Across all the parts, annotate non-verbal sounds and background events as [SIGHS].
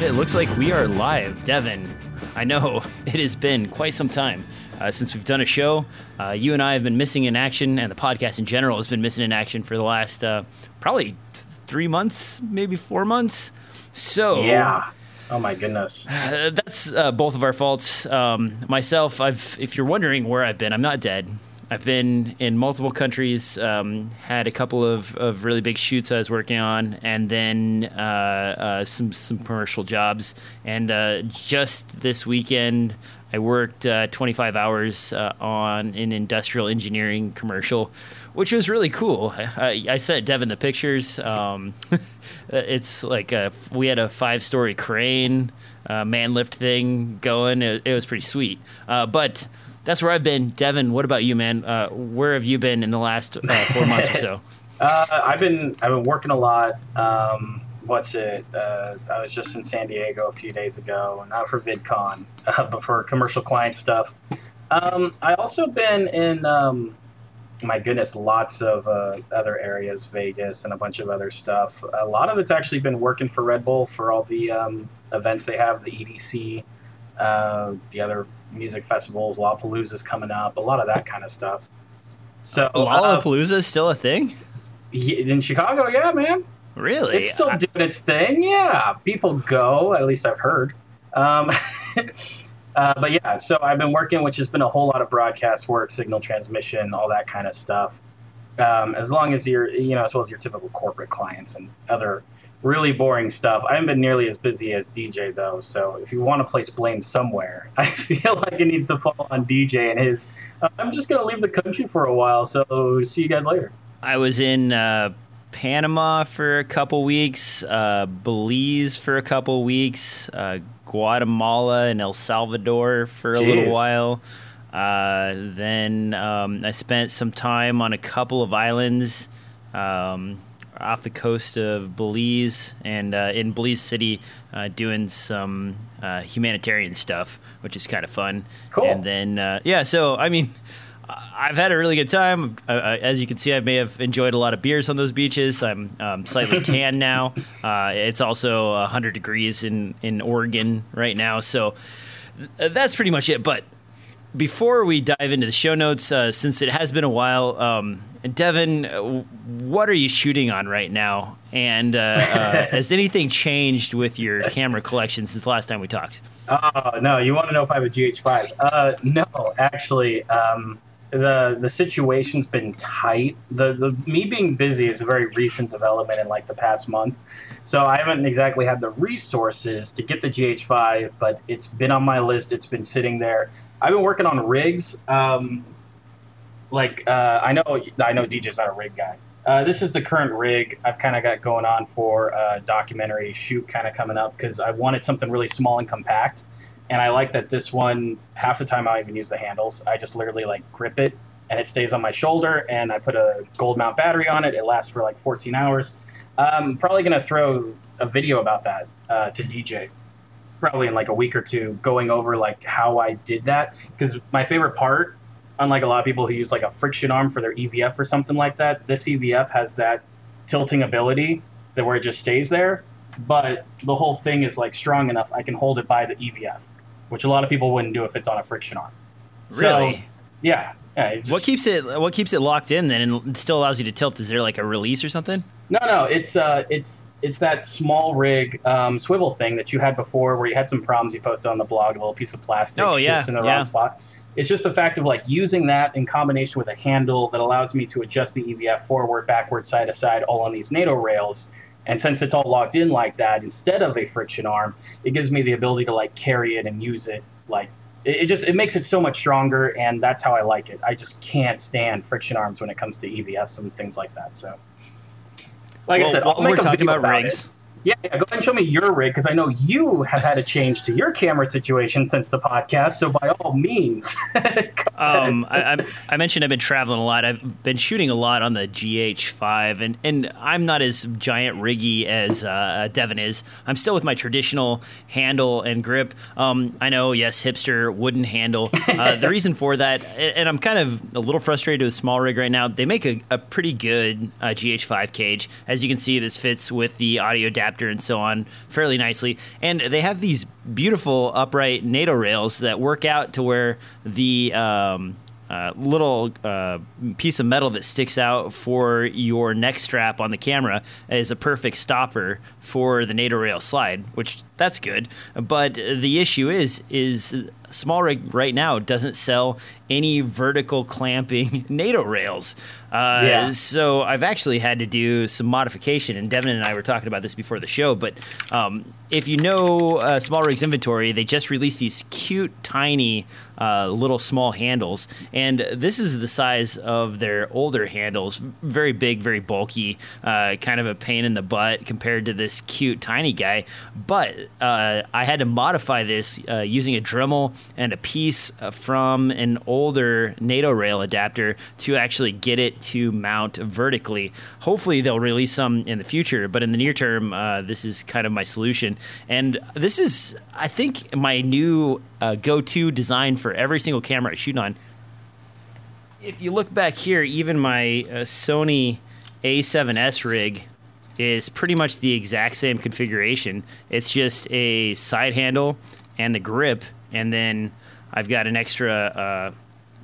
man. It looks like we are live. Devin, I know [LAUGHS] it has been quite some time uh, since we've done a show. Uh, you and I have been missing in action, and the podcast in general has been missing in action for the last uh, probably th- three months, maybe four months. So Yeah. Oh my goodness. uh, [SIGHS] that's uh, both of our faults. Um, myself, I've if you're wondering where I've been, I'm not dead. I've been in multiple countries, um, had a couple of, of really big shoots I was working on, and then uh, uh, some some commercial jobs. And uh, just this weekend, I worked uh, 25 hours uh, on an industrial engineering commercial, which was really cool. I, I sent Devin the pictures. Um, [LAUGHS] it's like a, we had a five story crane, uh, man lift thing going. It, it was pretty sweet. But that's where I've been. Devin, what about you, man? Uh, where have you been in the last uh, four months or so? [LAUGHS] Uh, I've been I've been working a lot. Um, what's it? Uh, I was just in San Diego a few days ago, not for VidCon, uh, [LAUGHS] but for commercial client stuff. Um, I also been in um, my goodness, lots of uh, other areas, Vegas and a bunch of other stuff. A lot of it's actually been working for Red Bull for all the um, events they have, the EDC, uh, the other music festivals, Lollapalooza's coming up, a lot of that kind of stuff. So uh, Lollapalooza is still a thing? in Chicago, yeah, man. Really? It's still doing its thing. Yeah, people go. At least I've heard. Um, [LAUGHS] uh, but yeah, so I've been working, which has been a whole lot of broadcast work, signal transmission, all that kind of stuff. Um, as long as you're, you know, as well as your typical corporate clients and other really boring stuff. I haven't been nearly as busy as DJ though. So if you want to place blame somewhere, [LAUGHS] I feel like it needs to fall on DJ and his. Uh, I'm just gonna leave the country for a while. So see you guys later. I was in uh, Panama for a couple weeks, uh, Belize for a couple weeks, uh, Guatemala and El Salvador for a little while. Uh, then um, I spent some time on a couple of islands um, off the coast of Belize and uh, in Belize City uh, doing some uh, humanitarian stuff, which is kind of fun. Cool. And then, uh, yeah, so I mean, I've had a really good time. As you can see, I may have enjoyed a lot of beers on those beaches. I'm um, slightly [LAUGHS] tan now. Uh, it's also 100 degrees in, in Oregon right now. So th- that's pretty much it. But before we dive into the show notes, uh, since it has been a while, um, Devin, uh, what are you shooting on right now? And uh, uh, [LAUGHS] has anything changed with your camera collection since the last time we talked? Oh no, you want to know if I have a GH5? Uh, no, actually, um, the the situation's been tight. The the me being busy is a very recent development in like the past month, so I haven't exactly had the resources to get the GH5, but it's been on my list. It's been sitting there. I've been working on rigs. Um, like uh, I know I know DJ's not a rig guy. Uh, this is the current rig I've kind of got going on for a documentary shoot kind of coming up because I wanted something really small and compact. And I like that this one, half the time I don't even use the handles. I just literally like grip it and it stays on my shoulder. And I put a gold mount battery on it. It lasts for like 14 hours. I'm probably going to throw a video about that uh, to DJ probably in like a week or two going over like how I did that. Because my favorite part unlike a lot of people who use like a friction arm for their EVF or something like that, this EVF has that tilting ability that where it just stays there. But the whole thing is like strong enough I can hold it by the EVF, which a lot of people wouldn't do if it's on a friction arm. So, Really? yeah. yeah just- What keeps it? What keeps it locked in then, and still allows you to tilt? Is there like a release or something? No, no, it's uh, it's it's that SmallRig um, swivel thing that you had before, where you had some problems. You posted on the blog, a little piece of plastic Oh, shifts yeah, in the yeah. wrong spot. It's just the fact of like using that in combination with a handle that allows me to adjust the EVF forward, backward, side to side, all on these NATO rails. And since it's all locked in like that, instead of a friction arm, it gives me the ability to like carry it and use it like it, it just it makes it so much stronger and that's how I like it. I just can't stand friction arms when it comes to EVFs and things like that. So like I said, I'll make we're a talking video about it. rigs. Yeah, yeah, go ahead and show me your rig because I know you have had a change to your camera situation since the podcast. So by all means. [LAUGHS] Um, I, I, I mentioned I've been traveling a lot. I've been shooting a lot on the GH5, and, and I'm not as giant riggy as uh, Devin is. I'm still with my traditional handle and grip. Um, I know, yes, hipster wooden handle. Uh, the [LAUGHS] reason for that, and I'm kind of a little frustrated with SmallRig right now. They make a, a pretty good uh, GH5 cage. As you can see, this fits with the audio adapter and so on fairly nicely. And they have these beautiful upright NATO rails that work out to where the um, uh, little uh, piece of metal that sticks out for your neck strap on the camera is a perfect stopper for the NATO rail slide, which that's good. But the issue is, is SmallRig right now doesn't sell any vertical clamping [LAUGHS] NATO rails. Uh, yeah. So I've actually had to do some modification, and Devin and I were talking about this before the show. But um, if you know uh, SmallRig's inventory, they just released these cute, tiny, uh, little small handles, and this is the size of their older handles. Very big, very bulky, uh, kind of a pain in the butt compared to this cute, tiny guy. But uh, I had to modify this uh, using a Dremel and a piece from an older NATO rail adapter to actually get it to mount vertically. Hopefully, they'll release some in the future, but in the near term, uh, this is kind of my solution. And this is, I think, my new uh, go to design for every single camera I shoot on. If you look back here, even my uh, Sony A7S rig is pretty much the exact same configuration. It's just a side handle and the grip, and then I've got an extra uh,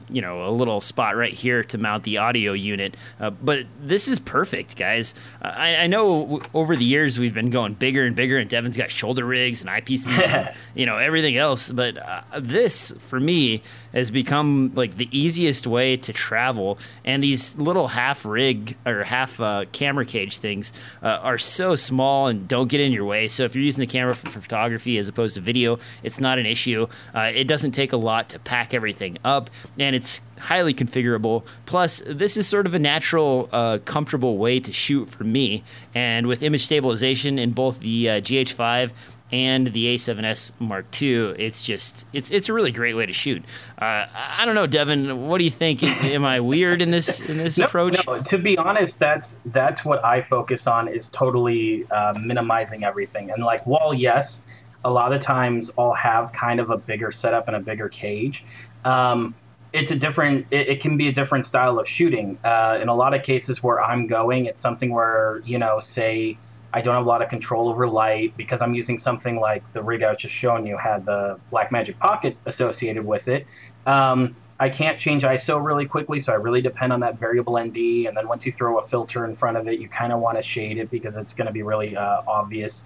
you know a little spot right here to mount the audio unit. Uh, but this is perfect, guys. I, I, know w- over the years we've been going bigger and bigger, and Devin's got shoulder rigs and eyepieces, [LAUGHS] and, you know everything else. But uh, this, for me, has become like the easiest way to travel. And these little half rig or half uh, camera cage things uh, are so small and don't get in your way. So if you're using the camera for photography as opposed to video, it's not an issue. Uh, it doesn't take a lot to pack everything up, and it's highly configurable. Plus, this is sort of a natural, uh, comfortable way to shoot for me. And with image stabilization in both the uh, GH5 and the A7S Mark II, it's just it's it's a really great way to shoot. Uh, I don't know, Devin. What do you think? Am I weird in this in this [LAUGHS] no, approach? No, to be honest, that's that's what I focus on is totally uh, minimizing everything. And like, while yes, a lot of times I'll have kind of a bigger setup and a bigger cage. Um, it's a different it, it, can be a different style of shooting. Uh, in a lot of cases where i'm going it's something where you know say i don't have a lot of control over light because i'm using something like the rig i was just showing you had the Blackmagic pocket associated with it. Um, i can't change iso really quickly so i really depend on that variable nd and then once you throw a filter in front of it you kind of want to shade it because it's going to be really uh, obvious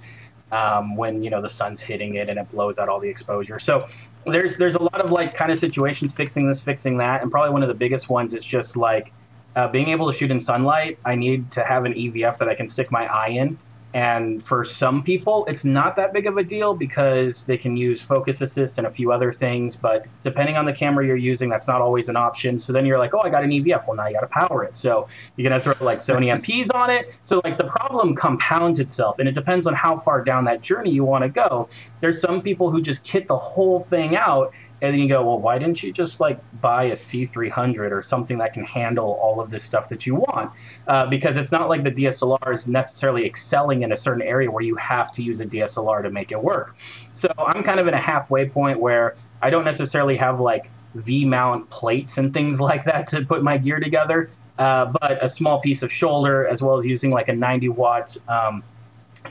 um, when you know the sun's hitting it and it blows out all the exposure. So there's there's a lot of like kind of situations fixing this, fixing that, and probably one of the biggest ones is just like uh, being able to shoot in sunlight. I need to have an EVF that I can stick my eye in and for some people, it's not that big of a deal because they can use focus assist and a few other things. But depending on the camera you're using, that's not always an option. So then you're like, oh, I got an EVF. Well, now you got to power it. So you're going to throw like Sony [LAUGHS] NPs on it. So like the problem compounds itself. And it depends on how far down that journey you want to go. There's some people who just kit the whole thing out and then you go, well, why didn't you just like buy a C300 or something that can handle all of this stuff that you want? Uh, because it's not like the DSLR is necessarily excelling in a certain area where you have to use a DSLR to make it work. So I'm kind of in a halfway point where I don't necessarily have like V mount plates and things [LAUGHS] like that to put my gear together, uh, but a small piece of shoulder as well as using like a 90 watt um,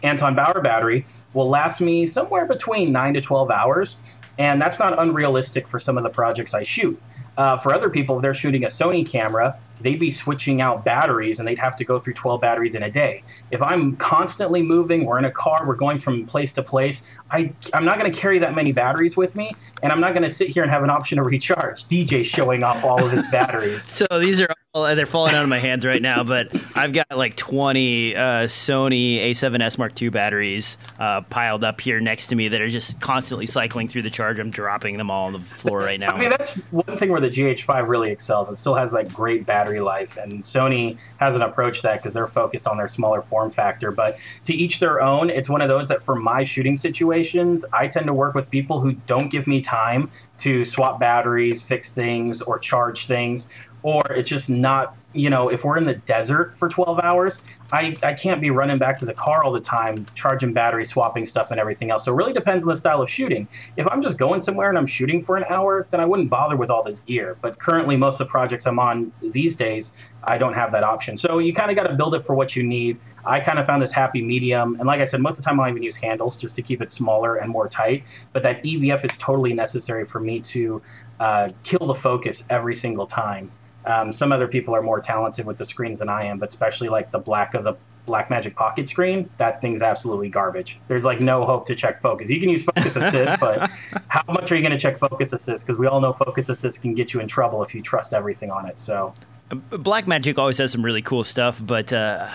Anton Bauer battery will last me somewhere between 9 to 12 hours. And that's not unrealistic for some of the projects I shoot. Uh, for other people, if they're shooting a Sony camera, they'd be switching out batteries and they'd have to go through 12 batteries in a day. If I'm constantly moving, we're in a car, we're going from place to place, I, I'm not going to carry that many batteries with me, and I'm not going to sit here and have an option to recharge. DJ showing off all of his [LAUGHS] batteries. so these are all, they're falling out of my hands right now, but I've got like 20 uh, Sony A7S Mark II batteries uh, piled up here next to me that are just constantly cycling through the charge. I'm dropping them all on the floor right now. I mean, that's one thing where the GH5 really excels. It still has like great battery life, and Sony hasn't approached that because they're focused on their smaller form factor. But to each their own. It's one of those that for my shooting situations, I tend to work with people who don't give me time to swap batteries, fix things, or charge things, or it's just not you know, if we're in the desert for 12 hours, I, I can't be running back to the car all the time, charging battery, swapping stuff, and everything else. So it really depends on the style of shooting. If I'm just going somewhere and I'm shooting for an hour, then I wouldn't bother with all this gear. But currently, most of the projects I'm on these days, I don't have that option. So you kind of got to build it for what you need. I kind of found this happy medium. And like I said, most of the time I'll even use handles just to keep it smaller and more tight. But that EVF is totally necessary for me to uh, kill the focus every single time. Um, some other people are more talented with the screens than I am, but especially like the black of the Blackmagic Pocket screen, that thing's absolutely garbage. There's like no hope to check focus. You can use focus [LAUGHS] assist, but how much are you going to check focus assist? Because we all know focus assist can get you in trouble if you trust everything on it. So, Blackmagic always has some really cool stuff, but. Uh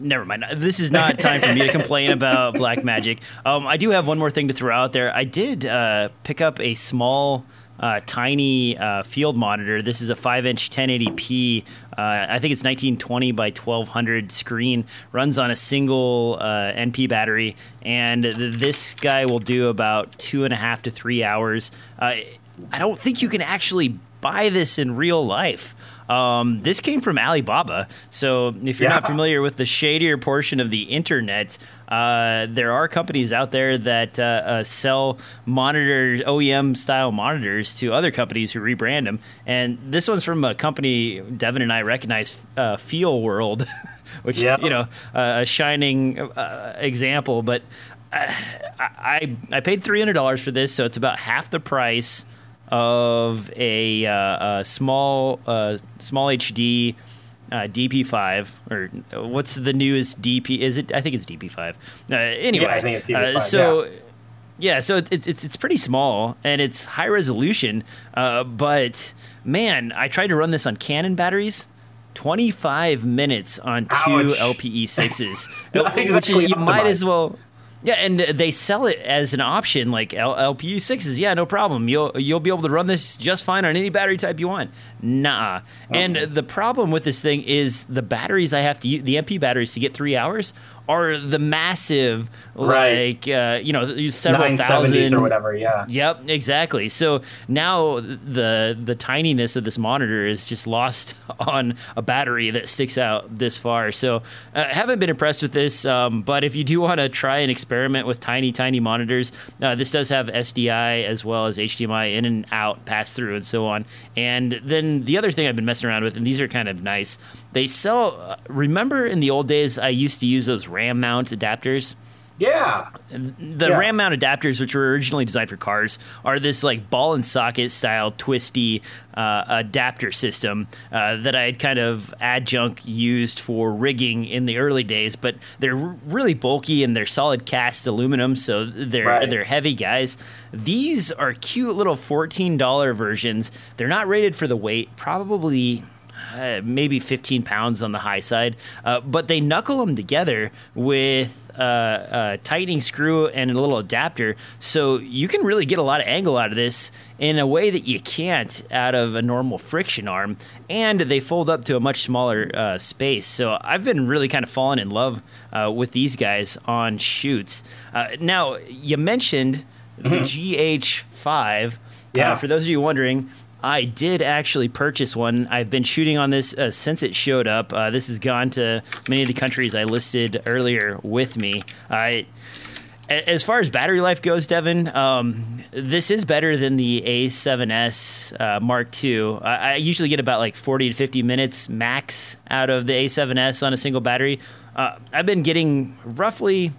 never mind. This is not time for me to complain about [LAUGHS] Blackmagic. Um, I do have one more thing to throw out there. I did uh, pick up a small uh, tiny uh, field monitor. This is a 5 inch 1080p. Uh, I think it's 1920 by 1200 screen. Runs on a single uh, NP battery, and th- this guy will do about two and a half to three hours. Uh, I don't think you can actually buy this in real life. Um, this came from Alibaba. So if you're yeah. not familiar with the shadier portion of the internet, uh, there are companies out there that uh, uh, sell monitors, OEM style monitors, to other companies who rebrand them. And this one's from a company Devin and I recognize, uh, Feelworld, [LAUGHS] which yeah. you know a shining uh, example. But I, I I paid three hundred dollars for this, so it's about half the price of a, uh, a small uh, small HD uh, DP5 or what's the newest DP? Is it? I think it's DP5. Uh, anyway, yeah, I think it's DP5. Uh, so. Yeah. Yeah, so it's, it's it's pretty small and it's high resolution, uh, but man, I tried to run this on Canon batteries. 25 minutes on two Ouch. LPE sixes, [LAUGHS] which you optimized. might as well yeah, and they sell it as an option, like LPE sixes. Yeah, no problem. You'll you'll be able to run this just fine on any battery type you want. Nah. And the problem with this thing is the batteries I have to use, the NP batteries to get three hours are the massive, right. like uh, you know, several thousand or whatever. Yeah. Yep, exactly. So now the the tininess of this monitor is just lost [LAUGHS] on a battery that sticks out this far. So uh, I haven't been impressed with this. Um, but if you do want to try and experiment with tiny, tiny monitors, uh, this does have SDI as well as HDMI in and out, pass through, and so on. And then the other thing I've been messing around with, and these are kind of nice. They sell. Uh, remember in the old days, I used to use those RAM mount adapters. Yeah. The yeah. RAM mount adapters, which were originally designed for cars, are this like ball and socket style twisty uh, adapter system uh, that I had kind of adjunct used for rigging in the early days. But they're really bulky and they're solid cast aluminum, so they're right. they're heavy guys. These are cute little fourteen dollar versions. They're not rated for the weight. Probably uh, maybe 15 pounds on the high side, uh, but they knuckle them together with uh, a tightening screw and a little adapter, so you can really get a lot of angle out of this in a way that you can't out of a normal friction arm, and they fold up to a much smaller uh, space. So I've been really kind of falling in love uh, with these guys on shoots. Uh, now you mentioned the mm-hmm. GH5. Yeah. for those of you wondering, I did actually purchase one. I've been shooting on this uh, since it showed up. Uh, this has gone to many of the countries I listed earlier with me. I. As far as battery life goes, Devin, um, this is better than the A7S uh, Mark II. I, I, usually get about like 40 to 50 minutes max out of the A7S on a single battery. Uh, I've been getting roughly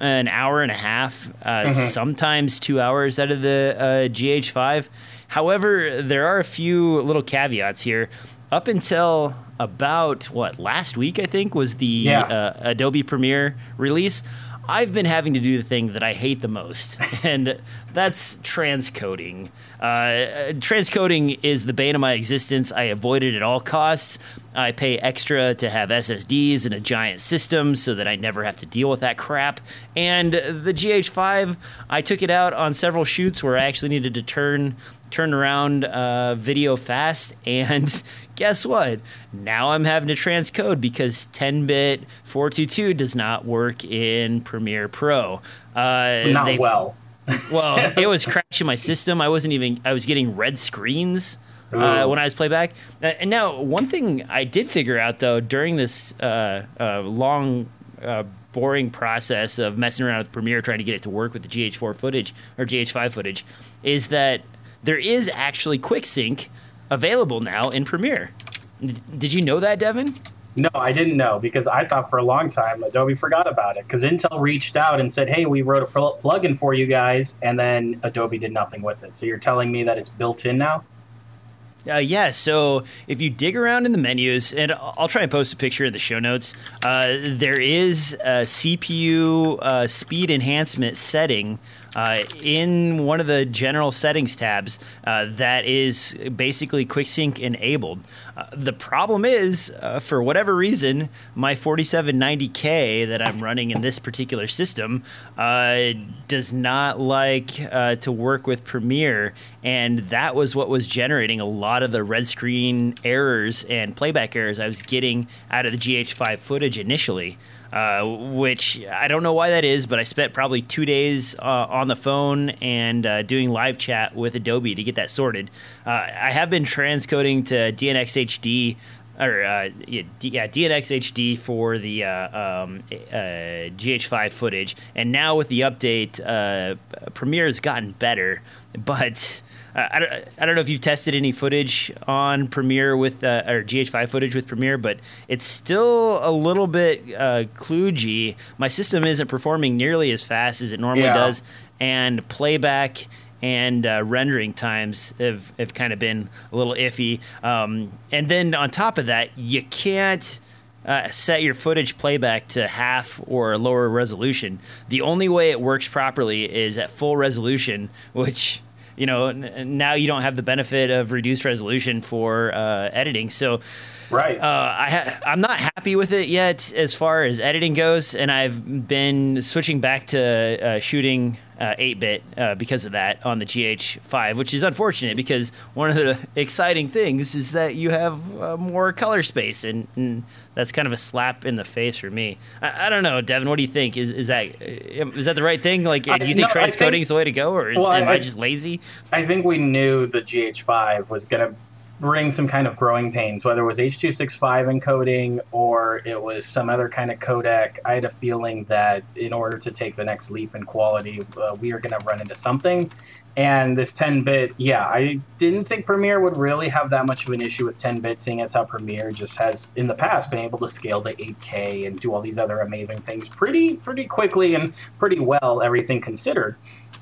an hour and a half, uh, mm-hmm. sometimes two hours out of the uh, GH5. However, there are a few little caveats here. Up until about what last week, I think was the yeah. uh, Adobe Premiere release. I've been having to do the thing that I hate the most, [LAUGHS] and that's transcoding. Uh, transcoding is the bane of my existence. I avoid it at all costs. I pay extra to have SSDs in a giant system so that I never have to deal with that crap. And the GH5, I took it out on several shoots where I actually needed to turn turn around uh, video fast. And [LAUGHS] guess what? Now I'm having to transcode because 10 bit 422 does not work in Premiere Pro. Uh, not they, well. [LAUGHS] well, it was [LAUGHS] crashing my system. I wasn't even, I was getting red screens uh, when I was playback. Uh, and now, one thing I did figure out though during this uh, uh, long, uh, boring process of messing around with Premiere trying to get it to work with the GH4 footage or GH5 footage is that there is actually QuickSync available now in Premiere. Did you know that, Devin? No, I didn't know because I thought for a long time Adobe forgot about it because Intel reached out and said, "Hey, we wrote a pl- plugin for you guys," and then Adobe did nothing with it. So you're telling me that it's built in now? Uh, yeah, so if you dig around in the menus, and I'll try and post a picture in the show notes, uh, there is a CPU uh, speed enhancement setting uh, in one of the general settings tabs uh, that is basically QuickSync enabled. Uh, the problem is, uh, for whatever reason, my 4790K that I'm running in this particular system uh, does not like uh, to work with Premiere, and that was what was generating a lot of the red screen errors and playback errors I was getting out of the GH5 footage initially. Uh, which I don't know why that is, but I spent probably two days uh, on the phone and uh, doing live chat with Adobe to get that sorted. Uh, I have been transcoding to DNX HD. Or uh, yeah, yeah, for the um, GH5 footage, and now with the update, Premiere has gotten better, but uh, I, don't, I don't know if you've tested any footage on Premiere with uh, or GH5 footage with Premiere, but it's still a little bit uh, kludgy. My system isn't performing nearly as fast as it normally yeah. does, and playback and uh, rendering times have, have kind of been a little iffy. Um, and then on top of that, you can't. Uh, set your footage playback to half or lower resolution. The only way it works properly is at full resolution, which you know, n- now you don't have the benefit of reduced resolution for uh, editing. So, right, uh, I ha- I'm not happy with it yet as far as editing goes, and I've been switching back to uh, shooting 8-bit uh, uh, because of that on the GH5, which is unfortunate because one of the exciting things is that you have uh, more color space, and, and, that's kind of a slap in the face for me. I, I, don't know, Devin. What do you think? Is is that is that the right thing? Like, do you think no, transcoding is the way to go, or well, am I, I just lazy? I think we knew the GH5 was going to bring some kind of growing pains, whether it was H.265 encoding or it was some other kind of codec. I had a feeling that in order to take the next leap in quality, uh, we are going to run into something. And this 10 bit, yeah, I didn't think Premiere would really have that much of an issue with 10 bit, seeing as how Premiere just has in the past been able to scale to 8K and do all these other amazing things pretty, pretty quickly and pretty well, everything considered.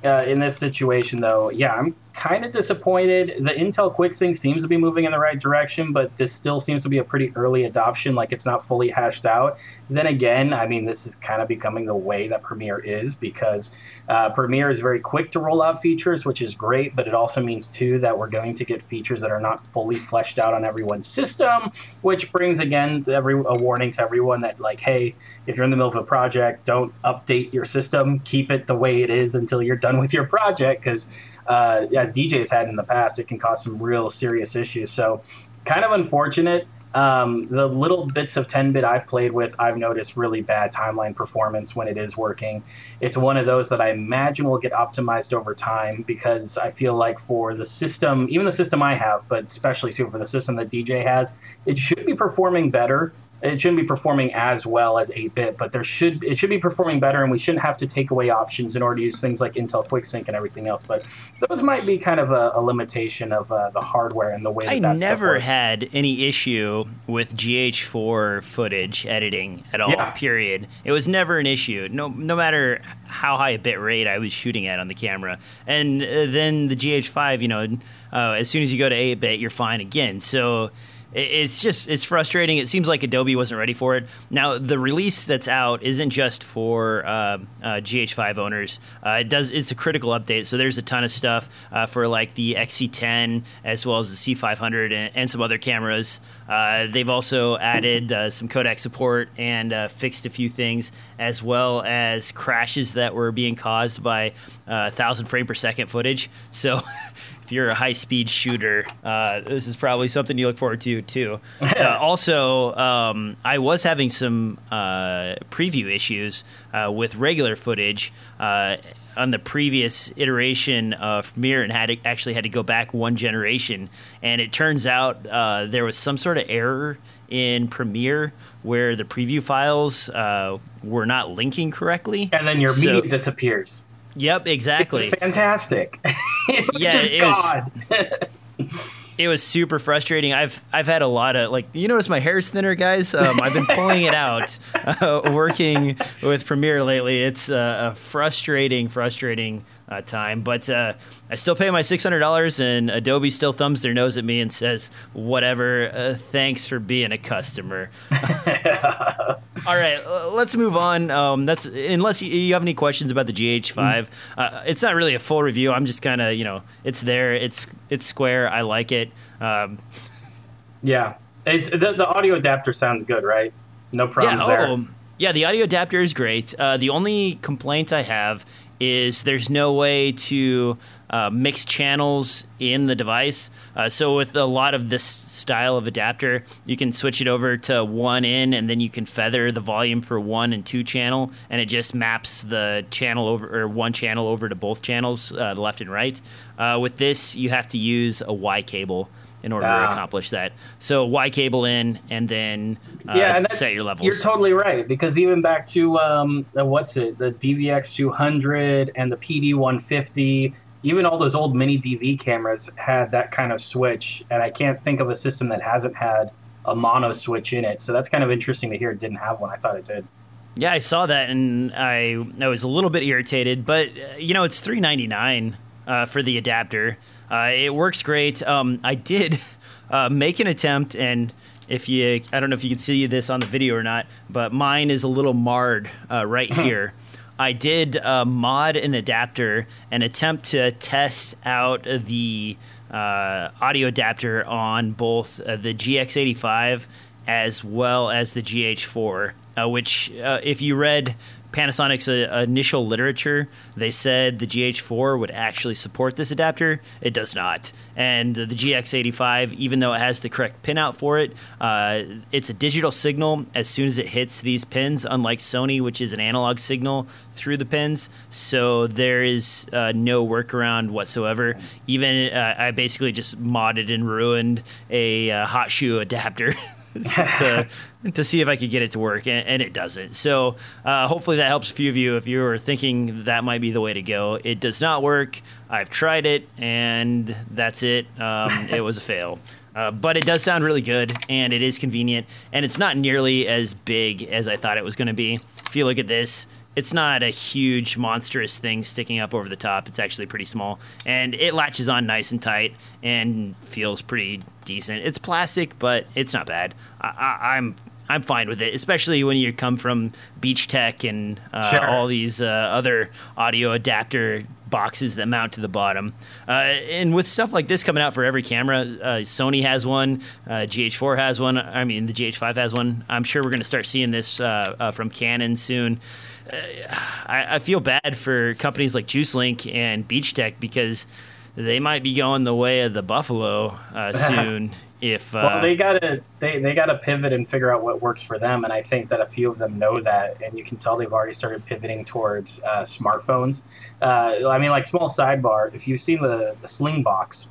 Uh, in this situation, though, yeah, I'm kind of disappointed. The Intel QuickSync seems to be moving in the right direction, but this still seems to be a pretty early adoption, like it's not fully hashed out. Then again, I mean, this is kind of becoming the way that Premiere is because uh, Premiere is very quick to roll out features, which is great, but it also means, too, that we're going to get features that are not fully fleshed out on everyone's system, which brings, again, every, a warning to everyone that, like, hey, if you're in the middle of a project, don't update your system. Keep it the way it is until you're done with your project because, uh, as DJ's had in the past, it can cause some real serious issues. So, kind of unfortunate. Um, the little bits of 10 bit I've played with, I've noticed really bad timeline performance when it is working. It's one of those that I imagine will get optimized over time because I feel like for the system, even the system I have, but especially too for the system that DJ has, it should be performing better it shouldn't be performing as well as 8-bit, but there should it should be performing better, and we shouldn't have to take away options in order to use things like Intel QuickSync and everything else. But those might be kind of a, a limitation of uh, the hardware and the way. That I that never had any issue with GH4 footage editing at all. Yeah. Period. It was never an issue. No, no matter how high a bit rate I was shooting at on the camera, and uh, then the GH5, you know, uh, as soon as you go to 8-bit, you're fine again. So it's just it's frustrating. It seems like Adobe wasn't ready for it. Now the release that's out isn't just for uh, uh, GH5 owners. Uh, it does it's a critical update, so there's a ton of stuff uh, for like the XC10 as well as the C500 and, and some other cameras. Uh, they've also added uh, some codec support and fixed a few things, as well as crashes that were being caused by thousand frame per second footage. So. [LAUGHS] if you're a high speed shooter, uh, this is probably something you look forward to too. [LAUGHS] uh, also, um, I was having some uh, preview issues uh, with regular footage. Uh, on the previous iteration of Premiere and had to, actually had to go back one generation. And it turns out uh, there was some sort of error in Premiere where the preview files uh, were not linking correctly, and then your so, media disappears. Yep, exactly. Fantastic. yeah, [LAUGHS] it was. [LAUGHS] it was super frustrating. I've I've had a lot of like you notice my hair's thinner, guys. Um, I've been pulling it out, [LAUGHS] uh, working with Premiere lately. It's uh, a frustrating, frustrating uh, time, but uh, I still pay my six hundred dollars, and Adobe still thumbs their nose at me and says, "Whatever. Uh, thanks for being a customer." [LAUGHS] All right, let's move on. Um, that's unless you, you, have any questions about the GH5. Mm. Uh, it's not really a full review. I'm just kind of you know, it's there. It's it's square. I like it. Um, yeah, it's the, the audio adapter sounds good, right? No problems yeah, there. Oh, yeah, the audio adapter is great. Uh, the only complaint I have is there's no way to uh, mix channels in the device. Uh, so with a lot of this style of adapter, you can switch it over to one in, and then you can feather the volume for one and two channel, and it just maps the channel over or one channel over to both channels, uh, left and right. Uh, with this, you have to use a Y cable in order to accomplish that. So Y cable in, and then uh, yeah, and set your levels. You're totally right because even back to um, the, what's it, the DVX 200 and the PD 150, even all those old mini DV cameras had that kind of switch, and I can't think of a system that hasn't had a mono switch in it. So that's kind of interesting to hear it didn't have one. I thought it did. Yeah, I saw that and I I was a little bit irritated, but uh, you know it's three ninety nine uh, for the adapter. Uh, it works great. Um, I did [LAUGHS] uh, make an attempt, and if you, I don't know if you can see this on the video or not, but mine is a little marred uh, right here. I did uh, mod an adapter and attempt to test out the uh, audio adapter on both uh, the GX85 as well as the GH4, which, if you read Panasonic's uh, initial literature, they said the GH4 would actually support this adapter. It does not. And the GX85, even though it has the correct pinout for it, uh, it's a digital signal as soon as it hits these pins, unlike Sony, which is an analog signal through the pins. So there is uh, no workaround whatsoever. Even uh, I basically just modded and ruined a uh, hot shoe adapter. [LAUGHS] to [LAUGHS] to see if I could get it to work, and, and it doesn't. So uh, hopefully that helps a few of you if you are thinking that might be the way to go. It does not work. I've tried it, and that's it. Um, [LAUGHS] it was a fail. Uh, but it does sound really good, and it is convenient, and it's not nearly as big as I thought it was going to be. If you look at this, it's not a huge monstrous thing sticking up over the top. It's actually pretty small, and it latches on nice and tight and feels pretty decent. It's plastic, but it's not bad. I, am I'm, I'm fine with it, especially when you come from Beachtek and uh, sure. all these uh, other audio adapter boxes that mount to the bottom. Uh, and with stuff like this coming out for every camera, uh, Sony has one, uh, GH4 has one. I mean, the GH5 has one. I'm sure we're going to start seeing this uh, uh, from Canon soon. Uh, I, I, feel bad for companies like Juicedlink and Beachtek because they might be going the way of the Buffalo [LAUGHS] soon if uh, well they gotta they, they gotta pivot and figure out what works for them and i think that a few of them know that and you can tell they've already started pivoting towards uh, smartphones. Uh, i mean like small sidebar if you've seen the, the Slingbox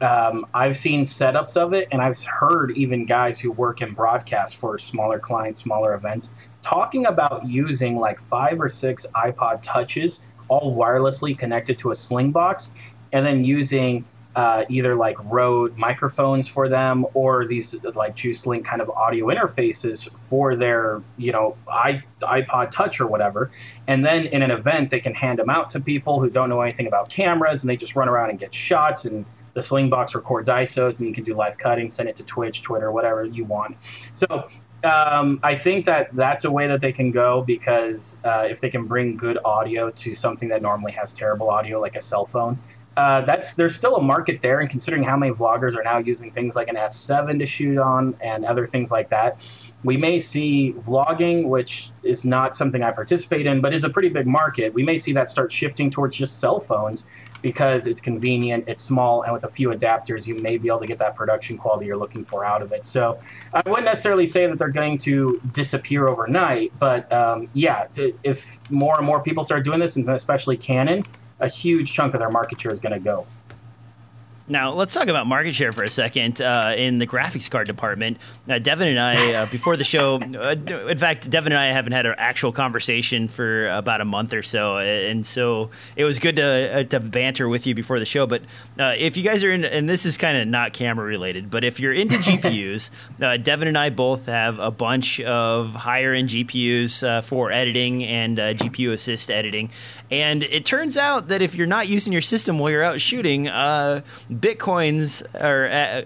um, i've seen setups of it and i've heard even guys who work in broadcast for smaller clients smaller events talking about using like five or six ipod touches all wirelessly connected to a Slingbox and then using uh, either like Rode microphones for them or these like Juicedlink kind of audio interfaces for their, you know, i iPod Touch or whatever. And then in an event, they can hand them out to people who don't know anything about cameras and they just run around and get shots and the Slingbox records ISOs and you can do live cutting, send it to Twitch, Twitter, whatever you want. So um, I think that that's a way that they can go because uh, if they can bring good audio to something that normally has terrible audio, like a cell phone, uh, that's there's still a market there, and considering how many vloggers are now using things like an S7 to shoot on and other things like that, we may see vlogging, which is not something I participate in, but is a pretty big market. We may see that start shifting towards just cell phones because it's convenient, it's small, and with a few adapters, you may be able to get that production quality you're looking for out of it. So I wouldn't necessarily say that they're going to disappear overnight, but um, yeah, if more and more people start doing this, and especially Canon, a huge chunk of their market share is going to go. Now, let's talk about market share for a second uh, in the graphics card department. Uh, Devin and I, uh, before the show, uh, in fact, Devin and I haven't had an actual conversation for about a month or so. And so it was good to, uh, to banter with you before the show. But uh, if you guys are in, and this is kind of not camera related, but if you're into [LAUGHS] GPUs, Devin and I both have a bunch of higher end GPUs for editing and GPU assist editing. And it turns out that if you're not using your system while you're out shooting, bitcoins or uh,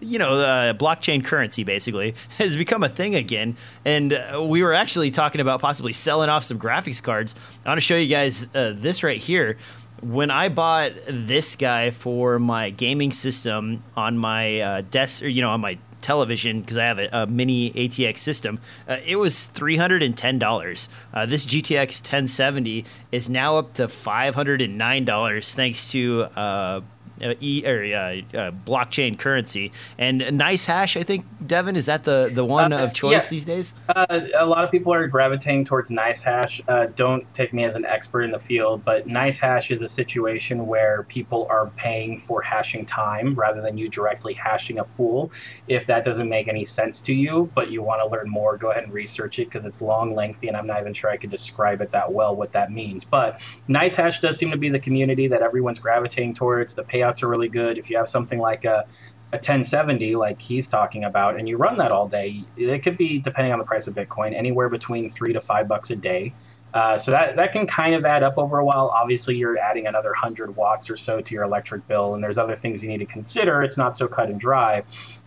you know uh, blockchain currency basically [LAUGHS] has become a thing again and uh, we were actually talking about possibly selling off some graphics cards i want to show you guys uh, this right here when I bought this guy for my gaming system on my uh, desk, or you know, on my television because I have a, a, mini ATX system. Uh, it was three hundred and ten dollars. Uh, this GTX 1070 is now up to five hundred and nine dollars thanks to uh, uh, e or uh, uh, blockchain currency. And NiceHash, I think Devin is that the the one of choice yeah. these days. a lot of people are gravitating towards NiceHash. don't take me as an expert in the field, but NiceHash is a situation where people are paying for hashing time rather than you directly hashing a pool. If that doesn't make any sense to you, but you want to learn more, go ahead and research it because it's long, lengthy, and I'm not even sure I could describe it that well what that means. But NiceHash does seem to be the community that everyone's gravitating towards. The payout are really good. If you have something like a a 1070 like he's talking about and you run that all day it could be depending on the price of bitcoin anywhere between three to five bucks a day. Uh, so that, that can kind of add up over a while. Obviously you're adding another 100 watts or so to your electric bill and there's other things you need to consider. It's not so cut and dry.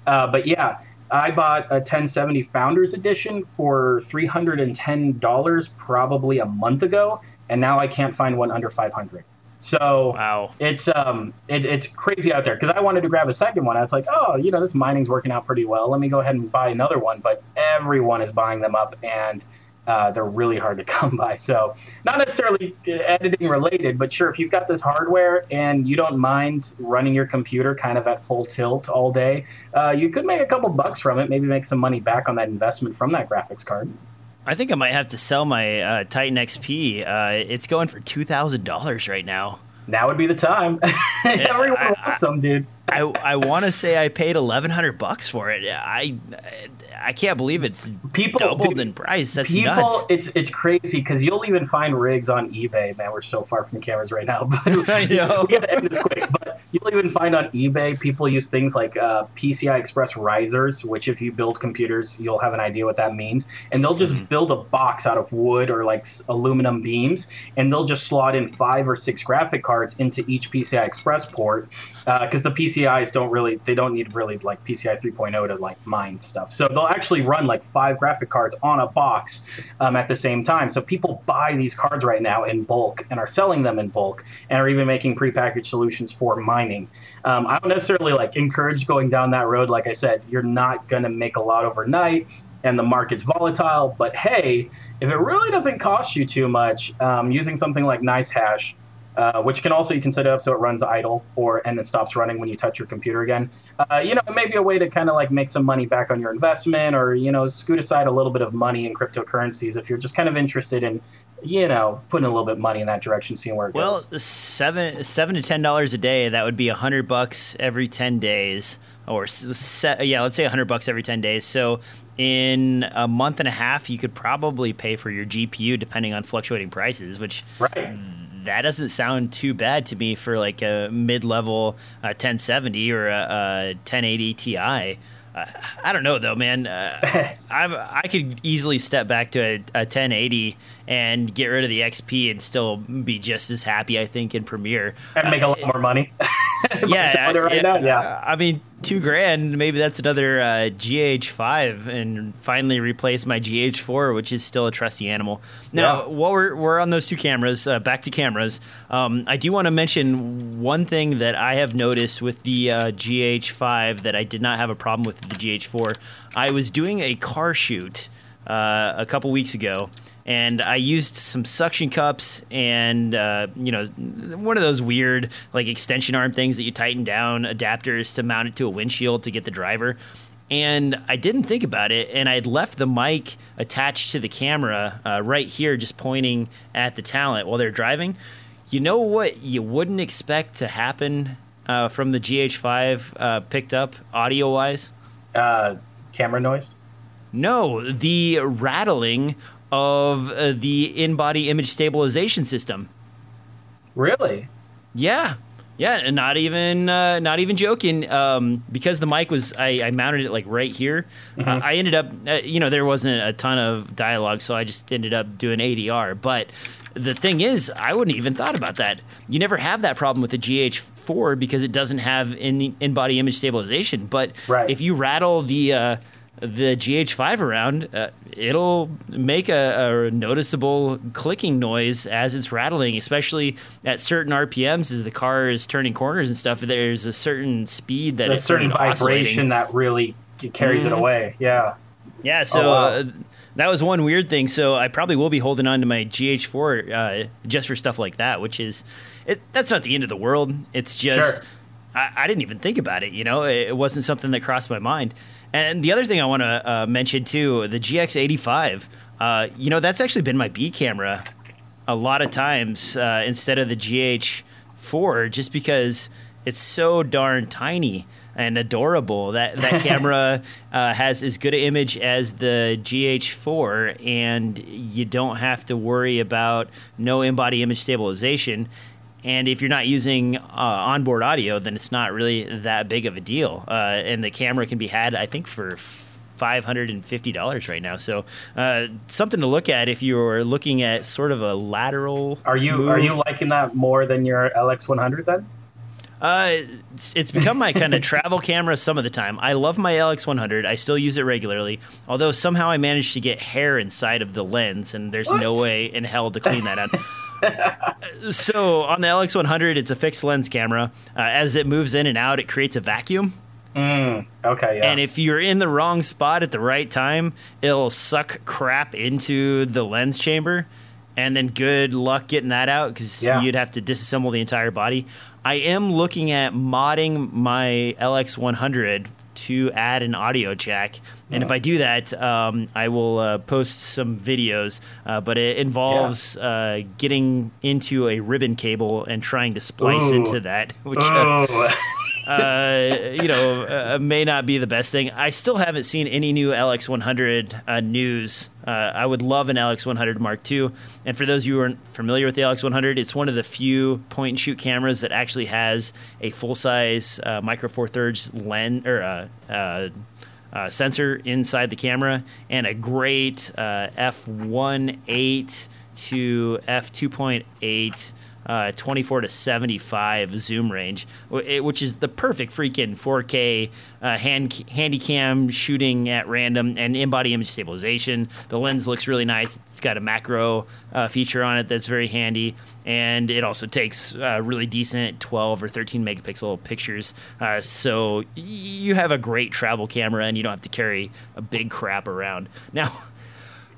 Uh, but yeah i bought a 1070 founders edition for $310 probably a month ago and now i can't find one under 500 so wow. it's um it, it's crazy out there because I wanted to grab a second one. I was like, oh, you know, this mining's working out pretty well. Let me go ahead and buy another one. But everyone is buying them up, and uh, they're really hard to [LAUGHS] come by. So not necessarily editing related, but sure, if you've got this hardware and you don't mind running your computer kind of at full tilt all day, uh, you could make a couple bucks from it. Maybe make some money back on that investment from that graphics card. I think I might have to sell my uh, Titan XP. Uh, it's going for two thousand dollars right now. Now would be the time. [LAUGHS] Everyone I, wants some, dude. I I want to say I paid eleven hundred bucks for it. I I can't believe it's people doubled dude, in price. That's people, nuts. It's it's crazy because you'll even find rigs on eBay. Man, we're so far from the cameras right now, [LAUGHS] but [LAUGHS] I know. we gotta end this quick. But you'll even find on eBay people use things like uh, PCI Express risers, which if you build computers, you'll have an idea what that means. And they'll just mm-hmm. build a box out of wood or like aluminum beams, and they'll just slot in five or six graphic cards into each PCI Express port because uh, the PCIs don't really they don't need really like PCI 3.0 to like mine stuff. So they'll actually run like five graphic cards on a box um, at the same time. So people buy these cards right now in bulk and are selling them in bulk and are even making prepackaged solutions for mining. Um, I don't necessarily like encourage going down that road. Like I said, you're not going to make a lot overnight and the market's volatile. But hey, if it really doesn't cost you too much, um, using something like NiceHash uh, which can also you can set it up so it runs idle or and it stops running when you touch your computer again. Uh, you know, it may be a way to kind of like make some money back on your investment, or you know, scoot aside a little bit of money in cryptocurrencies if you're just kind of interested in, you know, putting a little bit of money in that direction, seeing where it well, goes. Well, seven seven to ten dollars a day. That would be a hundred bucks every ten days, or yeah, let's say a hundred bucks every ten days. So in a month and a half, you could probably pay for your GPU depending on fluctuating prices, which right that doesn't sound too bad to me for like a mid-level uh, 1070 or a, a 1080 Ti. Uh, I don't know though, man. Uh, [LAUGHS] i I could easily step back to a, a, 1080 and get rid of the XP and still be just as happy. I think in Premiere and make a lot more money. [LAUGHS] yeah, right yeah, now? Yeah. I mean, two grand. Maybe that's another uh, GH5, and finally replace my GH4, which is still a trusty animal. Now, Yeah. while we're we're on those two cameras, uh, back to cameras. Um, I do want to mention one thing that I have noticed with the uh, GH5 that I did not have a problem with the GH4. I was doing a car shoot uh, a couple weeks ago. And I used some suction cups and uh, you know one of those weird like extension arm things that you tighten down adapters to mount it to a windshield to get the driver. And I didn't think about it, and I had left the mic attached to the camera uh, right here, just pointing at the talent while they're driving. You know what you wouldn't expect to happen uh, from the GH5 uh, picked up audio wise? Uh, camera noise. No, the rattling of uh, the in-body image stabilization system. Really? Yeah, yeah, and not even uh, not even joking. Um, because the mic was, I, I mounted it like right here. Uh, I ended up, uh, you know, there wasn't a ton of dialogue, so I just ended up doing ADR. But the thing is, I wouldn't even thought about that. You never have that problem with the GH4 because it doesn't have in in-body image stabilization. But Right. if you rattle the uh, the GH5 around, uh, it'll make a, a noticeable clicking noise as it's rattling, especially at certain RPMs as the car is turning corners and stuff. There's a certain speed that a certain vibration that really carries it away. Yeah. Yeah, so Oh, wow. uh, that was one weird thing. So I probably will be holding on to my GH4 uh, just for stuff like that, which is it. That's not the end of the world. It's just Sure. I, I didn't even think about it. You know, it, it wasn't something that crossed my mind. And the other thing I want to uh, mention too, the GX85. Uh, you know, that's actually been my B camera a lot of times uh, instead of the GH4, just because it's so darn tiny and adorable. That that [LAUGHS] camera uh, has as good an image as the GH4, and you don't have to worry about no in-body image stabilization. And if you're not using uh, onboard audio, then it's not really that big of a deal. Uh, and the camera can be had, I think, for five hundred and fifty dollars right now. So uh, something to look at if you're looking at sort of a lateral. Are you move. are you liking that more than your LX100 then? Uh, it's, it's become my kind of [LAUGHS] travel camera some of the time. I love my LX100. I still use it regularly. Although somehow I managed to get hair inside of the lens, and there's no way in hell to clean that out. [LAUGHS] so on the LX100, it's a fixed lens camera. Uh, as it moves in and out, it creates a vacuum. Mm, okay, yeah. And if you're in the wrong spot at the right time, it'll suck crap into the lens chamber. And then good luck getting that out because Yeah. you'd have to disassemble the entire body. I am looking at modding my LX100 to add an audio jack. And if I do that, um, I will uh, post some videos. Uh, but it involves uh, getting into a ribbon cable and trying to splice Ooh. into that, [LAUGHS] which uh, Ooh. [LAUGHS] uh, you know, uh, may not be the best thing. I still haven't seen any new LX100 uh, news. Uh, I would love an LX100 Mark II. And for those of you who aren't familiar with the LX100, it's one of the few point and shoot cameras that actually has a full size uh, micro four thirds lens or uh, sensor inside the camera and a great uh, f1.8 to f2.8 uh, 24 to 75 zoom range, which is the perfect freaking 4K uh, hand handy cam shooting at random and in-body image stabilization. The lens looks really nice. It's got a macro uh, feature on it that's very handy, and it also takes uh, really decent 12 or 13 megapixel pictures. Uh, so you have a great travel camera, and you don't have to carry a big crap around. [LAUGHS] Now.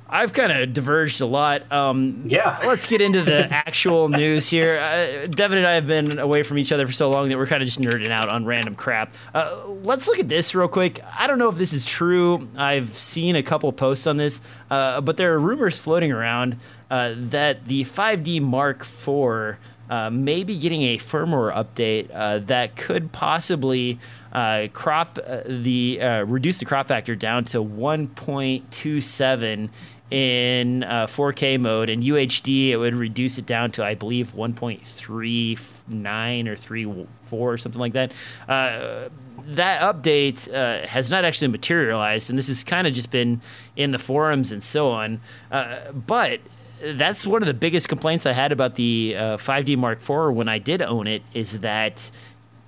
I've kind of diverged a lot. Um, Yeah. Let's get into the [LAUGHS] actual news here. Uh, Devin and I have been away from each other for so long that we're kind of just nerding out on random crap. Uh, let's look at this real quick. I don't know if this is true. I've seen a couple posts on this, uh, but there are rumors floating around uh, that the 5D Mark IV uh, may be getting a firmware update uh, that could possibly uh, crop uh, the uh, reduce the crop factor down to 1.27 in uh, 4K mode, and UHD it would reduce it down to I believe 1.39 or 3.4 or something like that. Uh, that update uh, has not actually materialized, and this has kind of just been in the forums and so on. Uh, but that's one of the biggest complaints I had about the uh, 5D Mark IV when I did own it is that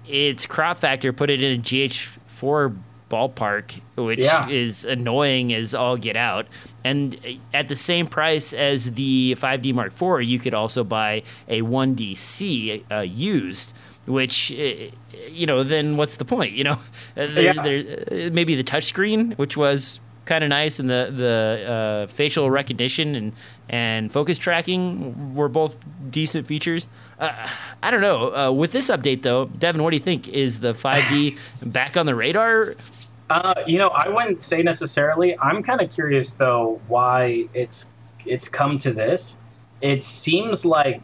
its crop factor put it in a GH4 ballpark, which Yeah. is annoying as all get out. And at the same price as the 5D Mark IV, you could also buy a 1DC uh, used. Which, uh, you know, then what's the point? You know, [LAUGHS] there, Yeah. there, maybe the touchscreen, which was kind of nice, and the the uh, facial recognition and and focus tracking were both decent features. Uh, I don't know. Uh, with this update, though, Devin, what do you think? Is the 5D [LAUGHS] back on the radar? Uh, you know, I wouldn't say necessarily. I'm kind of curious though why it's it's come to this. It seems like,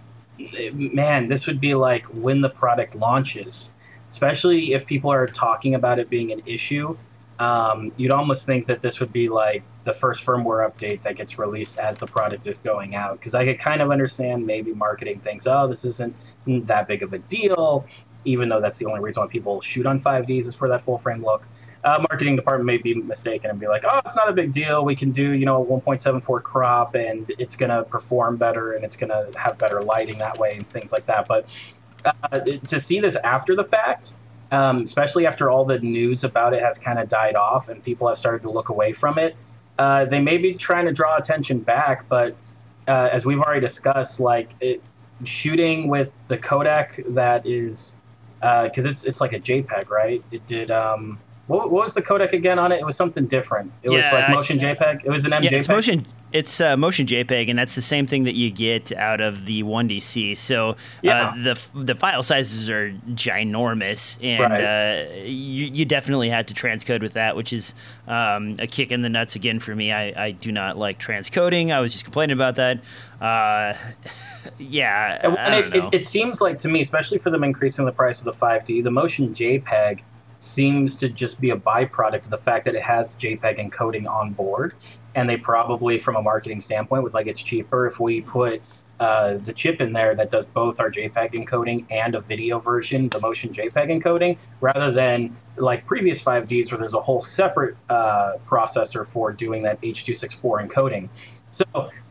man, this would be like when the product launches, especially if people are talking about it being an issue. Um, you'd almost think that this would be like the first firmware update that gets released as the product is going out. Because I could kind of understand maybe marketing thinks, oh, this isn't that big of a deal, even though that's the only reason why people shoot on 5Ds is for that full frame look uh, marketing department may be mistaken and be like, oh, it's not a big deal. We can do, you know, a 1.74 crop and it's going to perform better and it's going to have better lighting that way and things like that. But uh, to see this after the fact, um, especially after all the news about it has kind of died off and people have started to look away from it, uh, they may be trying to draw attention back. But uh, as we've already discussed, like it, shooting with the codec that is because it's it's like a JPEG, right? It did. Um, what, what was the codec again on it? It was something different. It was Yeah, like I- motion JPEG. It was an MJPEG. Yeah, it's motion. It's uh, motion JPEG, and that's the same thing that you get out of the 1DC. So Yeah. uh, the the file sizes are ginormous, and Right. uh, you you definitely had to transcode with that, which is um, a kick in the nuts again for me. I, I do not like transcoding. I was just complaining about that. Uh, [LAUGHS] yeah, I it, it, it seems like to me, especially for them increasing the price of the 5D, the motion JPEG seems to just be a byproduct of the fact that it has JPEG encoding on board. And they probably, from a marketing standpoint, was like it's cheaper if we put uh, the chip in there that does both our JPEG encoding and a video version, the motion JPEG encoding, rather than like previous 5Ds where there's a whole separate uh, processor for doing that H264 encoding. So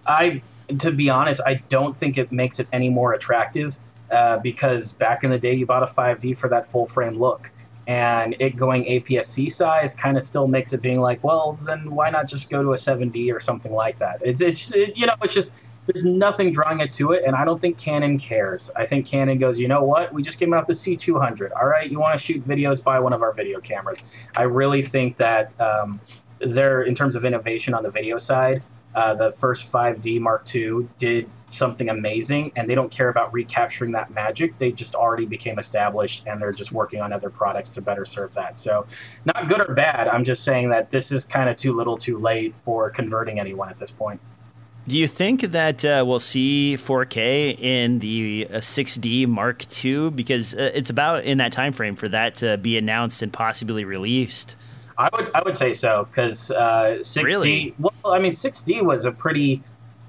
I, to be honest, I don't think it makes it any more attractive uh, because back in the day you bought a 5D for that full frame look. And it going APS-C size kind of still makes it being like, well, then why not just go to a 7D or something like that? It's, it's it, you know, it's just there's nothing drawing it to it, and I don't think Canon cares. I think Canon goes, you know what? We just came out the C200. All right, you want to shoot videos? Buy one of our video cameras. I really think that um, they're in terms of innovation on the video side. Uh, the first 5D Mark II did something amazing, and they don't care about recapturing that magic. They just already became established, and they're just working on other products to better serve that. So, not good or bad. I'm just saying that this is kind of too little, too late for converting anyone at this point. Do you think that uh, we'll see 4K in the uh, 6D Mark II because uh, it's about in that time frame for that to be announced and possibly released? I would I would say so because uh, 6D. Really? Well, I mean, 6D was a pretty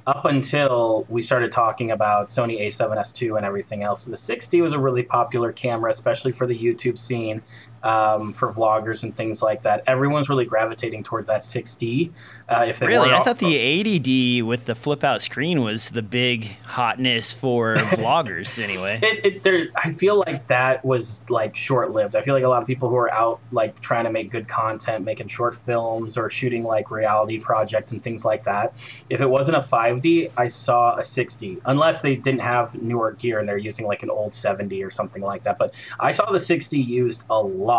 up until we started talking about Sony A7S II and everything else. The 6D was a really popular camera, especially for the YouTube scene, um, for vloggers and things like that. Everyone's really gravitating towards that 6D. Uh, if they Really, I thought the 80D with the flip out screen was the big hotness for [LAUGHS] vloggers. Anyway, It, it, there, I feel like that was like short lived. I feel like a lot of people who are out like trying to make good content, making short films or shooting like reality projects and things like that. If it wasn't a 5D, I saw a 6D, unless they didn't have newer gear and they're using like an old 7D or something like that. But I saw the 6D used a lot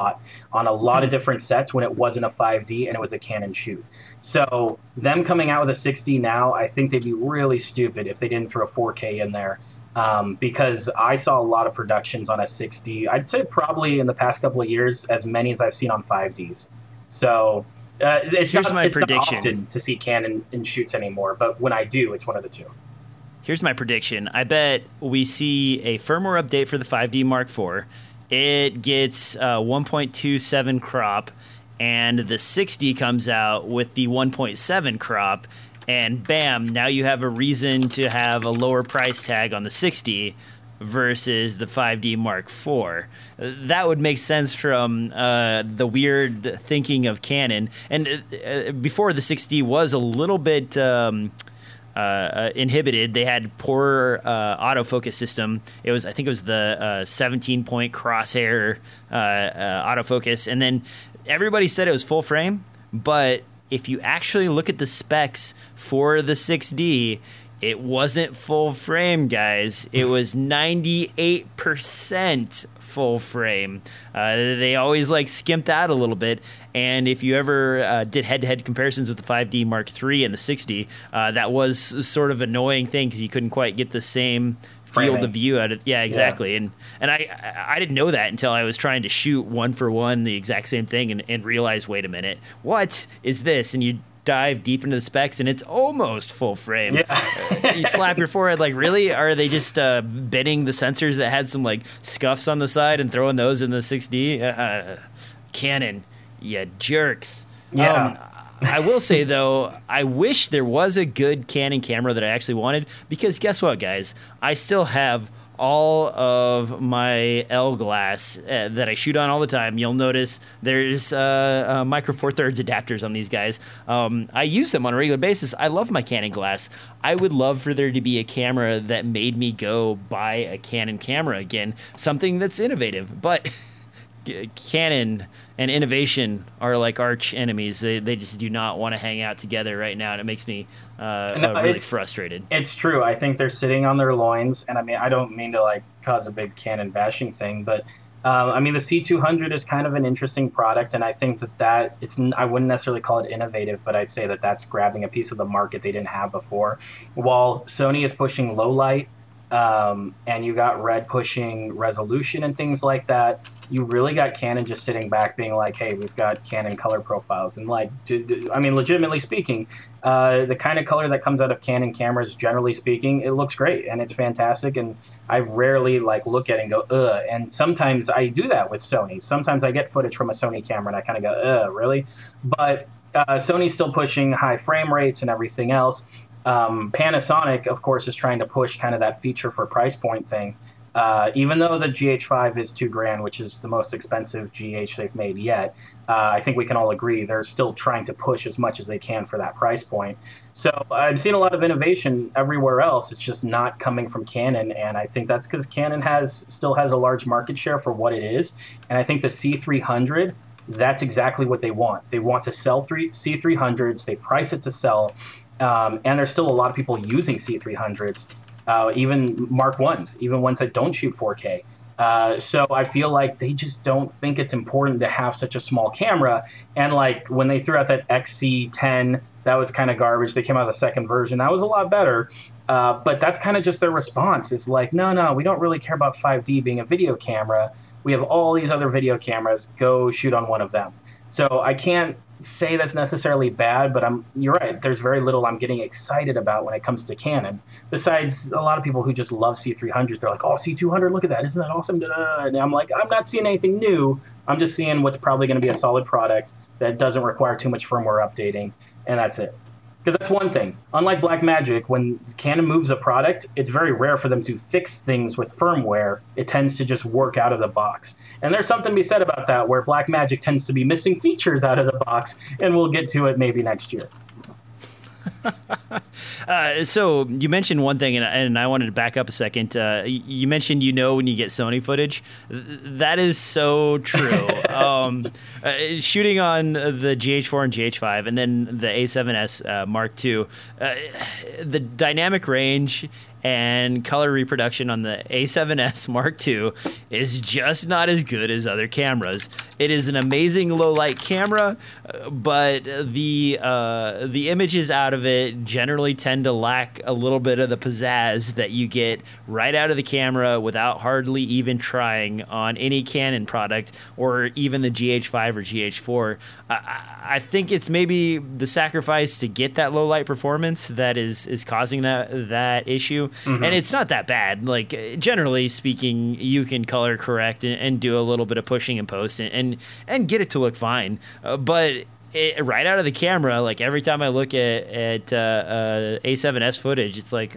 on a lot of different sets when it wasn't a 5D and it was a Canon shoot. So them coming out with a 6D now, I think they'd be really stupid if they didn't throw a 4K in there um, because I saw a lot of productions on a 6D. I'd say probably in the past couple of years, as many as I've seen on 5Ds. So uh, it's, Here's not, my it's not prediction. often to see Canon in shoots anymore, but when I do, it's one of the two. here's my prediction. I bet we see a firmware update for the 5D Mark IV. It gets uh, 1.27 crop, and the 6D comes out with the 1.7 crop, and bam, now you have a reason to have a lower price tag on the 6D versus the 5D Mark IV. That would make sense from uh, the weird thinking of Canon. And uh, before the 6D was a little bit. Um, uh, uh, inhibited. They had poor uh, autofocus system. It was I think it was the uh, 17 point crosshair uh, uh, autofocus, and then everybody said it was full frame, but if you actually look at the specs for the 6D, it wasn't full frame, guys. It was 98% full frame. Uh, they always like skimped out a little bit. And if you ever uh, did head to head comparisons with the 5D Mark III and the 6D, uh, that was sort of annoying thing because you couldn't quite get the same field of view out of yeah exactly yeah. and and I I didn't know that until I was trying to shoot one for one the exact same thing and, and realize wait a minute what is this and you dive deep into the specs and it's almost full frame. Yeah. you slap your forehead like, really? Are they just uh, bending the sensors that had some like scuffs on the side and throwing those in the 6D? Uh, Canon, yeah, jerks. Yeah. Um, I will say though, I wish there was a good Canon camera that I actually wanted because guess what, guys? I still have all of my L glass uh, that I shoot on all the time. You'll notice there's uh, uh, micro four thirds adapters on these guys. Um, I use them on a regular basis. I love my Canon glass. I would love for there to be a camera that made me go buy a Canon camera again, something that's innovative. But [LAUGHS] Canon and innovation are like arch enemies. They they just do not want to hang out together right now, and it makes me uh, no, uh, really frustrated. It's true. I think they're sitting on their loins, and I mean I don't mean to like cause a big Canon bashing thing, but um, I mean the C200 is kind of an interesting product, and I think that that it's I wouldn't necessarily call it innovative, but I'd say that that's grabbing a piece of the market they didn't have before. While Sony is pushing low light um, and you got red pushing resolution and things like that you really got canon just sitting back being like hey we've got canon color profiles. And like i mean legitimately speaking uh, the kind of color that comes out of canon cameras generally speaking it looks great and it's fantastic. And i rarely like look at it and go ugh. And sometimes i do that with sony. Sometimes i get footage from a sony camera and i kind of go ugh really? But uh, sony's still pushing high frame rates and everything else um, Panasonic, of course, is trying to push kind of that feature for price point thing. Uh, even though the GH5 is two grand, which is the most expensive GH they've made yet, uh, I think we can all agree they're still trying to push as much as they can for that price point. So I've seen a lot of innovation everywhere else. It's just not coming from Canon, and I think that's because Canon has still has a large market share for what it is. And I think the C300, that's exactly what they want. They want to sell three C300s. They price it to sell um, and there's still a lot of people using C300s, uh, even Mark Ones, even ones that don't shoot 4K. Uh, so I feel like they just don't think it's important to have such a small camera. And like when they threw out that XC10, that was kind of garbage. They came out with a second version, that was a lot better. Uh, but that's kind of just their response. It's like, no, no, we don't really care about 5D being a video camera. We have all these other video cameras. Go shoot on one of them. So I can't say that's necessarily bad, but I'm you're right. There's very little I'm getting excited about when it comes to Canon. Besides, a lot of people who just love C300s, they're like, "Oh, C200, look at that! Isn't that awesome?" And I'm like, I'm not seeing anything new. I'm just seeing what's probably going to be a solid product that doesn't require too much firmware updating, and that's it. Because that's one thing. Unlike Blackmagic, when Canon moves a product, it's very rare for them to fix things with firmware. It tends to just work out of the box. And there's something to be said about that, where Blackmagic tends to be missing features out of the box, and we'll get to it maybe next year. [LAUGHS] uh, so you mentioned one thing, and, and, I wanted to back up a second. Uh, you mentioned you know when you get Sony footage. That is so true. [LAUGHS] um, uh, shooting on the GH4 and GH5, and then the A7S uh, Mark II, uh, the dynamic range and color reproduction on the A7S Mark II is just not as good as other cameras. It is an amazing low light camera, but the uh, the images out of it generally tend to lack a little bit of the pizzazz that you get right out of the camera without hardly even trying on any Canon product or even the GH5 or GH4. I, I think it's maybe the sacrifice to get that low light performance that is is causing that that issue. Mm-hmm. And it's not that bad. Like generally speaking, you can color correct and, and do a little bit of pushing and post and and, and get it to look fine. Uh, but it, right out of the camera, like every time I look at at uh, uh, A7S footage, it's like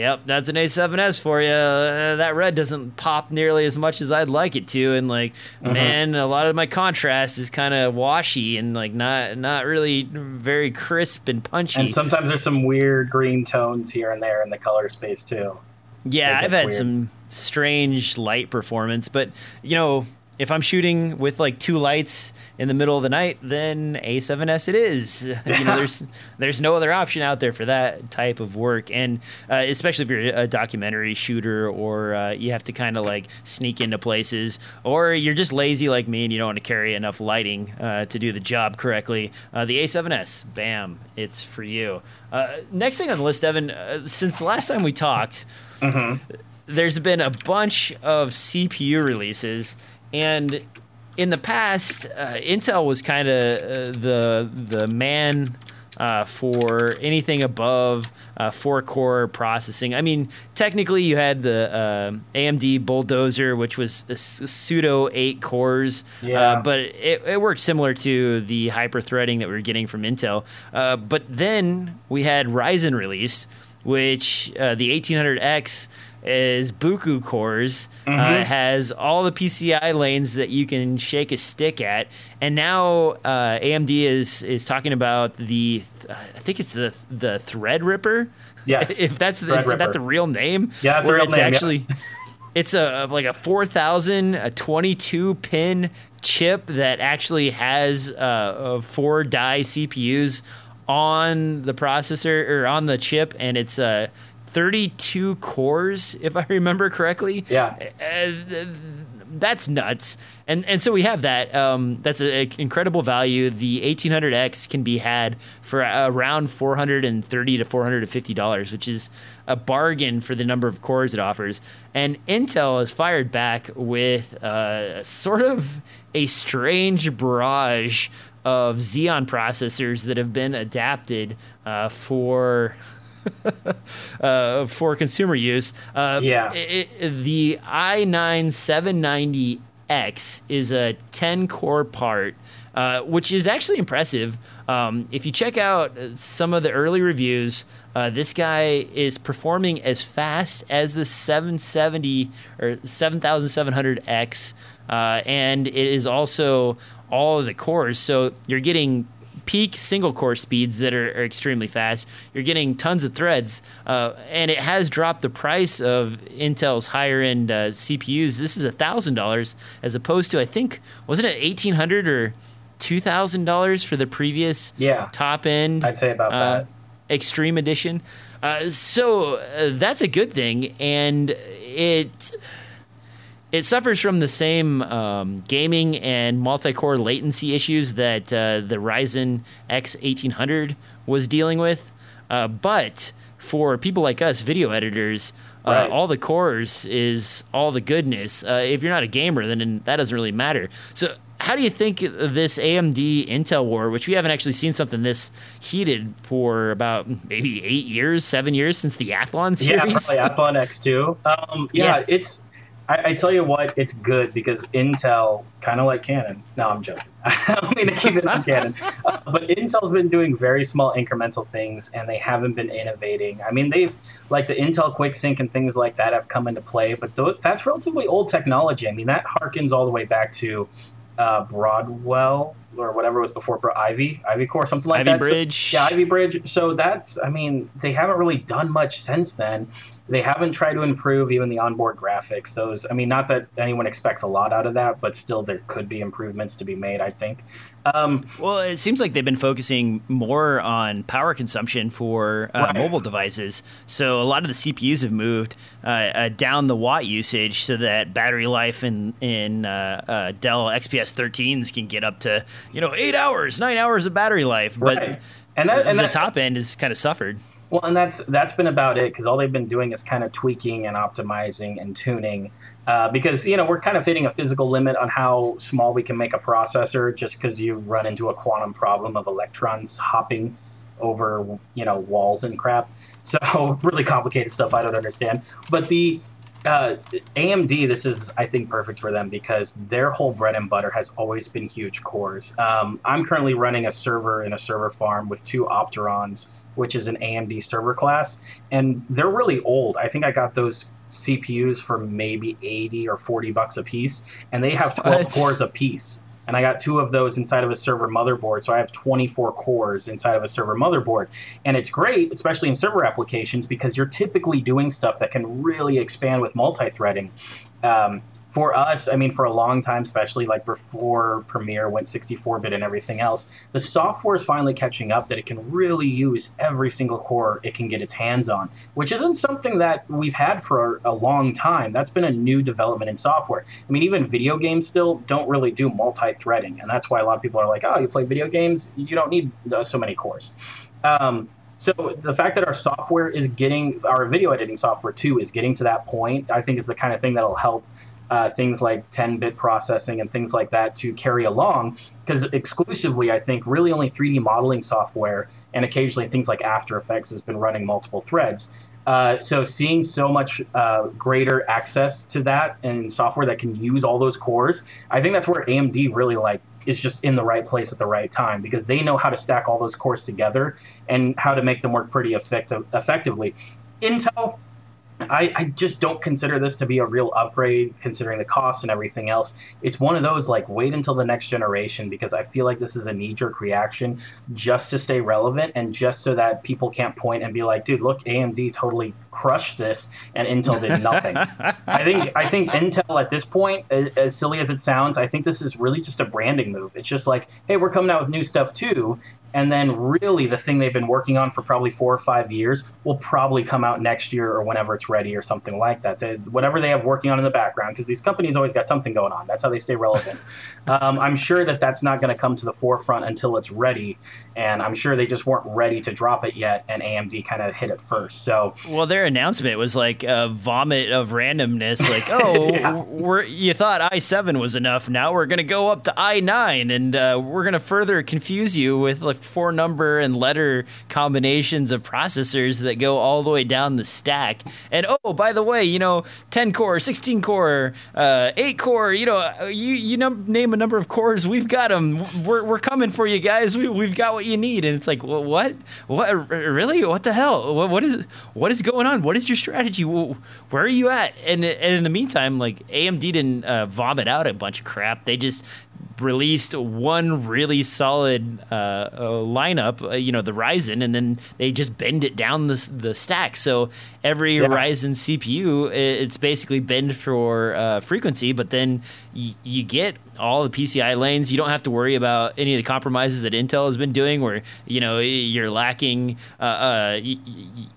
Yep, that's an A7S for you. Uh, that red doesn't pop nearly as much as I'd like it to, and like, mm-hmm. man, a lot of my contrast is kind of washy and like not not really very crisp and punchy. And sometimes there's some weird green tones here and there in the color space too. Yeah, I've had weird. some strange light performance, but you know, if I'm shooting with like two lights in the middle of the night, then A7S it is. [LAUGHS] you know, there's there's no other option out there for that type of work, and uh, especially if you're a documentary shooter or uh, you have to kind of like sneak into places, or you're just lazy like me and you don't want to carry enough lighting uh, to do the job correctly. Uh, the A7S, bam, it's for you. Uh, next thing on the list, Devin, uh, since the last time we talked. Mm-hmm. There's been a bunch of CPU releases, and in the past, uh, Intel was kind of uh, the the man uh, for anything above uh, four core processing. I mean, technically, you had the uh, AMD Bulldozer, which was pseudo eight cores, uh, yeah. but it, it worked similar to the hyper threading that we were getting from Intel. but then we had Ryzen released, which the 1800X is Buku cores. Uh, mm-hmm. Uh, has all the PCI lanes that you can shake a stick at, and now uh, AMD is is talking about the uh, I think it's the the Threadripper. Yes, [LAUGHS] if that's the, is that the real name? Yeah, that's where it's name, actually. Yeah. It's a like a 4000 a 22 pin chip that actually has uh, four die CPUs on the processor or on the chip, and it's a uh, 32 cores, if I remember correctly. Yeah. Uh, that's nuts. And and so we have that. Um, that's an incredible value. The 1800X can be had for around 430 to 450 dollars, which is a bargain for the number of cores it offers. And Intel has fired back with uh, sort of a strange barrage of Xeon processors that have been adapted uh, for [LAUGHS] uh, for consumer use. Uh, yeah. It, it, the i9 790X is a 10 core part, uh, which is actually impressive. Um, if you check out some of the early reviews, uh, this guy is performing as fast as the 770 or 7700X, uh, and it is also all of the cores. So you're getting peak single core speeds that are, are extremely fast. You're getting tons of threads, uh, and it has dropped the price of Intel's higher end uh, CPUs. This is thousand dollars as opposed to I think wasn't it eighteen hundred or two thousand dollars for the previous yeah top end. I'd say about uh, that extreme edition. Uh, so uh, that's a good thing, and it it suffers from the same um, gaming and multi-core latency issues that uh, the Ryzen X 1800 was dealing with. Uh, but for people like us, video editors, uh, right. all the cores is all the goodness. Uh, if you're not a gamer, then that doesn't really matter. So, how do you think this AMD Intel war, which we haven't actually seen something this heated for about maybe eight years, seven years since the Athlon series? Yeah, probably Athlon X2. Um, yeah, yeah, it's I, I, tell you what, it's good because Intel, kind of like Canon. No, I'm joking. [LAUGHS] I don't mean to keep it on Canon, [LAUGHS] uh, but Intel's been doing very small incremental things, and they haven't been innovating. I mean, they've like the Intel Quick QuickSync and things like that have come into play, but th- that's relatively old technology. I mean, that harkens all the way back to uh, Broadwell or whatever was before Ivy, Ivy Core, something like Ivy that. Bridge. So, yeah, Ivy Bridge. So that's, I mean, they haven't really done much since then. They haven't tried to improve even the onboard graphics. Those, I mean, not that anyone expects a lot out of that, but still there could be improvements to be made. I think. Um, well, it seems like they've been focusing more on power consumption for uh, right. mobile devices. So a lot of the CPUs have moved uh, uh, down the watt usage, so that battery life in in uh, uh, Dell XPS 13s can get up to you know eight hours, nine hours of battery life. But right. and, that, and the that, top end has kind of suffered. Well, and that's that's been about it because all they've been doing is kind of tweaking and optimizing and tuning. Uh, because you know we're kind of hitting a physical limit on how small we can make a processor, just because you run into a quantum problem of electrons hopping over you know walls and crap. So [LAUGHS] really complicated stuff I don't understand. But the uh, AMD, this is I think perfect for them because their whole bread and butter has always been huge cores. Um, I'm currently running a server in a server farm with two Opterons which is an AMD server class, and they're really old. I think I got those CPUs for maybe 80 or 40 bucks a piece, and they have 12 what? cores a piece. And I got two of those inside of a server motherboard, so I have 24 cores inside of a server motherboard. And it's great, especially in server applications, because you're typically doing stuff that can really expand with multi threading. Um, for us, I mean, for a long time, especially like before Premiere went 64 bit and everything else, the software is finally catching up that it can really use every single core it can get its hands on, which isn't something that we've had for a, long time. That's been a new development in software. I mean, even video games still don't really do multi threading, and that's why a lot of people are like, oh, you play video games, you don't need uh, so many cores. Um, so the fact that our software is getting our video editing software too is getting to that point, I think is the kind of thing that'll help uh, things like 10-bit processing and things like that to carry along because exclusively i think really only 3d modeling software and occasionally things like after effects has been running multiple threads. Uh, so seeing so much uh, greater access to that and software that can use all those cores i think that's where amd really like is just in the right place at the right time because they know how to stack all those cores together and how to make them work pretty effective, effectively. Intel I, I, just don't consider this to be a real upgrade considering the cost and everything else. It's one of those like wait until the next generation because I feel like this is a knee jerk reaction just to stay relevant and just so that people can't point and be like, dude, look, AMD totally crushed this and Intel did nothing. [LAUGHS] I think I think Intel at this point, as silly as it sounds, I think this is really just a branding move. It's just like, hey, we're coming out with new stuff too, and then really the thing they've been working on for probably four or five years will probably come out next year or whenever it's ready or something like that. They, whatever they have working on in the background, because these companies always got something going on. That's how they stay relevant. [LAUGHS] um, I'm sure that that's not going to come to the forefront until it's ready, and I'm sure they just weren't ready to drop it yet, and AMD kind of hit it first. So, well, their announcement was like a vomit of randomness. Like, [LAUGHS] oh, yeah. we're you thought i7 was enough. Now we're going to go up to i9, and uh, we're going to further confuse you with like four number and letter combinations of processors that go all the way down the stack. And oh, by the way, you know, 10 core, 16 core, uh, 8 core, you know, uh, you you num- name a number of cores, we've got them. We're, we're coming for you guys. We, we've got what you need. And it's like, what? What? Really? What the hell? What, what is what is going on? What is your strategy? Where are you at? And, and in the meantime, like AMD didn't uh, vomit out a bunch of crap. They just released one really solid uh, uh, lineup, uh, you know, the Ryzen, and then they just bend it down the the stack. So every yeah. Ryzen CPU, it's basically bend for uh, frequency, but then y- you get all the PCI lanes. You don't have to worry about any of the compromises that Intel has been doing, where you know you're lacking. Uh, uh, y-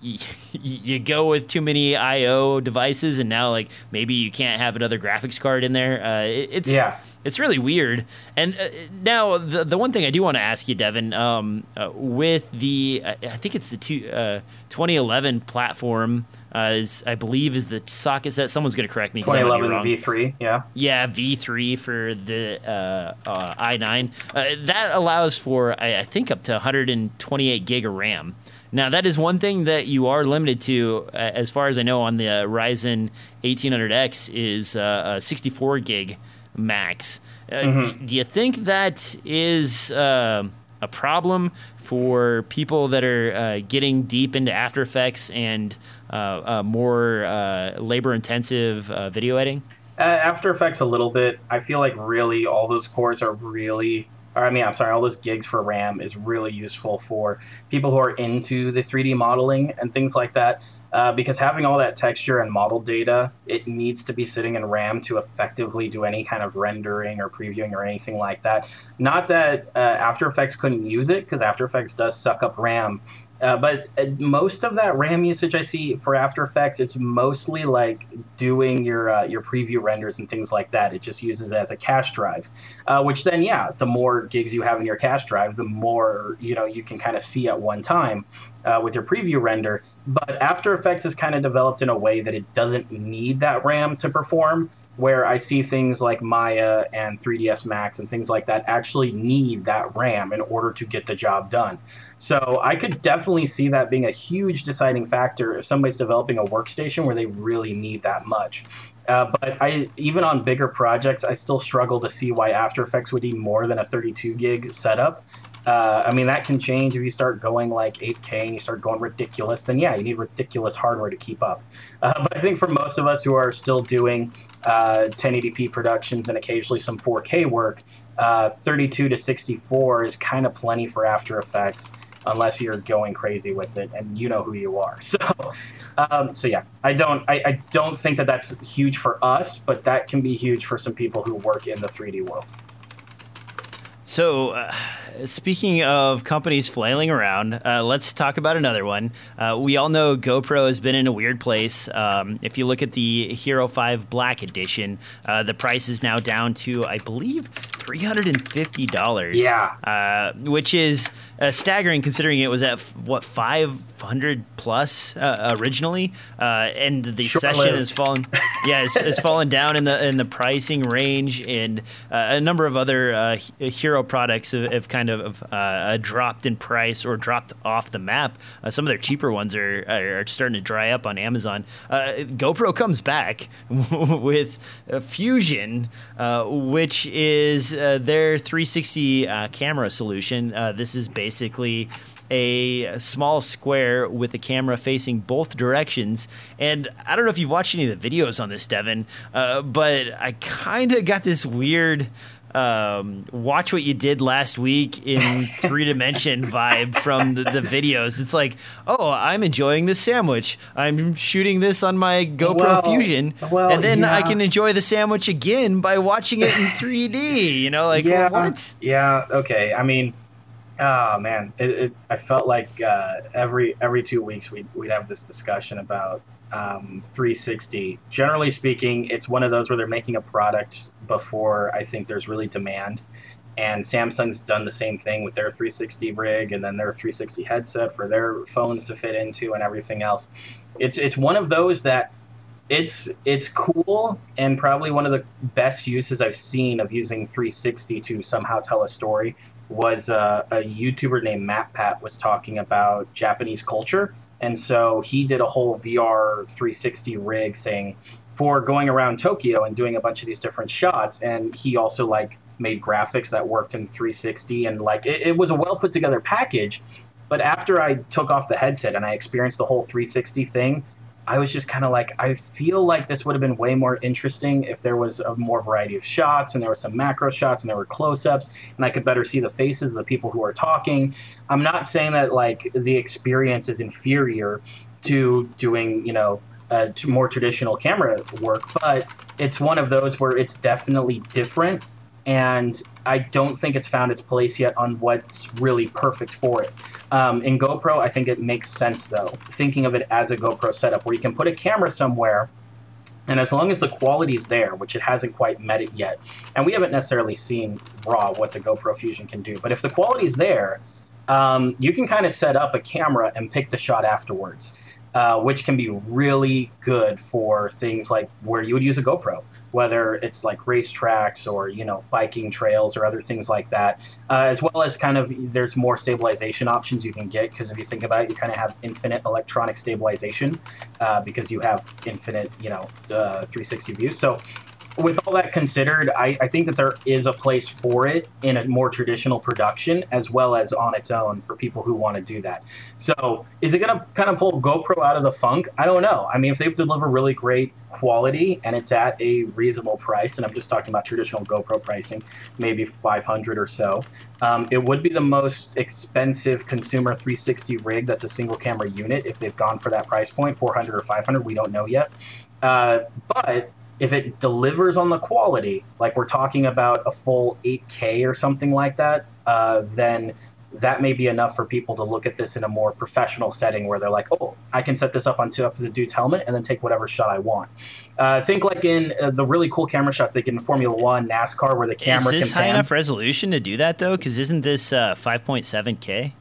y- you go with too many I/O devices, and now like maybe you can't have another graphics card in there. It, it's yeah it's really weird. And uh, now, the the one thing I do want to ask you, Devin, um, uh, with the I think it's the two, uh, 2011 platform. Uh, is, I believe is the socket set. Someone's going to correct me. 2011 V3, yeah. Yeah, V3 for the uh, uh, i9. that allows for I, I think up to 128 gig of RAM. Now, that is one thing that you are limited to, as far as I know, on the Ryzen 1800X is uh, 64 gig max. Uh, mm-hmm. Do you think that is uh, a problem for people that are uh, getting deep into After Effects and uh, uh, more uh, labor intensive video editing? After Effects, a little bit. I feel like really all those cores are really or I mean, I'm sorry, all those gigs for RAM is really useful for people who are into the 3D modeling and things like that. Uh, because having all that texture and model data, it needs to be sitting in RAM to effectively do any kind of rendering or previewing or anything like that. Not that uh, After Effects couldn't use it, because After Effects does suck up RAM, uh, but uh, most of that RAM usage I see for After Effects is mostly like doing your uh, your preview renders and things like that. It just uses it as a cache drive, uh, which then yeah, the more gigs you have in your cache drive, the more you know you can kind of see at one time uh, with your preview render. But After Effects is kind of developed in a way that it doesn't need that RAM to perform where I see things like Maya and 3ds Max and things like that actually need that RAM in order to get the job done. So I could definitely see that being a huge deciding factor if somebody's developing a workstation where they really need that much. Uh, but I even on bigger projects, I still struggle to see why After Effects would need more than a 32 gig setup Uh, I mean, that can change if you start going like 8K and you start going ridiculous. Then yeah, you need ridiculous hardware to keep up. Uh, but I think for most of us who are still doing uh, 1080p productions and occasionally some 4K work, uh, 32 to 64 is kind of plenty for After Effects unless you're going crazy with it and you know who you are. [LAUGHS] So, um, so yeah, I don't, I, I, don't think that that's huge for us, but that can be huge for some people who work in the 3D world. So, uh, speaking of companies flailing around, uh, let's talk about another one. Uh, we all know GoPro has been in a weird place. Um, if you look at the Hero 5 Black Edition, uh, the price is now down to, I believe, $350. Yeah. Uh, which is uh, staggering considering it was at, what, 500 plus originally? and the Short session lived. has fallen. Yeah, it's, it's fallen down in the in the pricing range, and a number of other Hero Hero products have, have kind of uh, dropped in price or dropped off the map. Uh, some of their cheaper ones are, are starting to dry up on Amazon. Uh, GoPro comes back [LAUGHS] with Fusion, uh, which is uh, their 360 camera solution. this is basically a small square with a camera facing both directions. And I don't know if you've watched any of the videos on this, Devin, uh, but I kind of got this weird um, watch what you did last week in [LAUGHS] three dimension vibe from the, the, videos. It's like, oh, I'm enjoying this sandwich. I'm shooting this on my GoPro well, Fusion, well, and then yeah. I can enjoy the sandwich again by watching it in 3D. You know, like yeah, what? Yeah, okay. I mean, oh man, it, it, I felt like uh, every every two weeks we'd we'd have this discussion about um, 360. Generally speaking, it's one of those where they're making a product before I think there's really demand. And Samsung's done the same thing with their 360 rig and then their 360 headset for their phones to fit into and everything else. It's it's one of those that it's it's cool and probably one of the best uses I've seen of using 360 to somehow tell a story was uh, a YouTuber named MatPat was talking about Japanese culture and so he did a whole VR 360 rig thing for going around Tokyo and doing a bunch of these different shots. And he also like made graphics that worked in 360 and like it, it was a well put together package. But after I took off the headset and I experienced the whole 360 thing, I was just kind of like, I feel like this would have been way more interesting if there was a more variety of shots and there were some macro shots and there were close ups and I could better see the faces of the people who are talking. I'm not saying that like the experience is inferior to doing, you know, more traditional camera work, but it's one of those where it's definitely different and I don't think it's found its place yet on what's really perfect for it. Um, in GoPro, I think it makes sense though, thinking of it as a GoPro setup where you can put a camera somewhere. And as long as the quality is there, which it hasn't quite met it yet, and we haven't necessarily seen raw what the GoPro Fusion can do, but if the quality is there, um, you can kind of set up a camera and pick the shot afterwards. Uh, which can be really good for things like where you would use a GoPro, whether it's like racetracks or you know biking trails or other things like that, uh, as well as kind of there's more stabilization options you can get because if you think about it, you kind of have infinite electronic stabilization uh, because you have infinite you know 360 views. So with all that considered, I, I, think that there is a place for it in a more traditional production as well as on its own for people who want to do that. So, is it going to kind of pull GoPro out of the funk? I don't know. I mean, if they deliver really great quality and it's at a reasonable price, and I'm just talking about traditional GoPro pricing, maybe 500 or so, um, it would be the most expensive consumer 360 rig that's a single camera unit if they've gone for that price point, 400 or 500. We don't know yet. Uh, but if it delivers on the quality, like we're talking about a full 8K or something like that, uh, then that may be enough for people to look at this in a more professional setting where they're like, oh, I can set this up onto up to the dude's helmet and then take whatever shot I want. Uh, think like in uh, the really cool camera shots they get in Formula One, NASCAR, where the camera is this can high pan. enough resolution to do that though? Because isn't this 5.7K?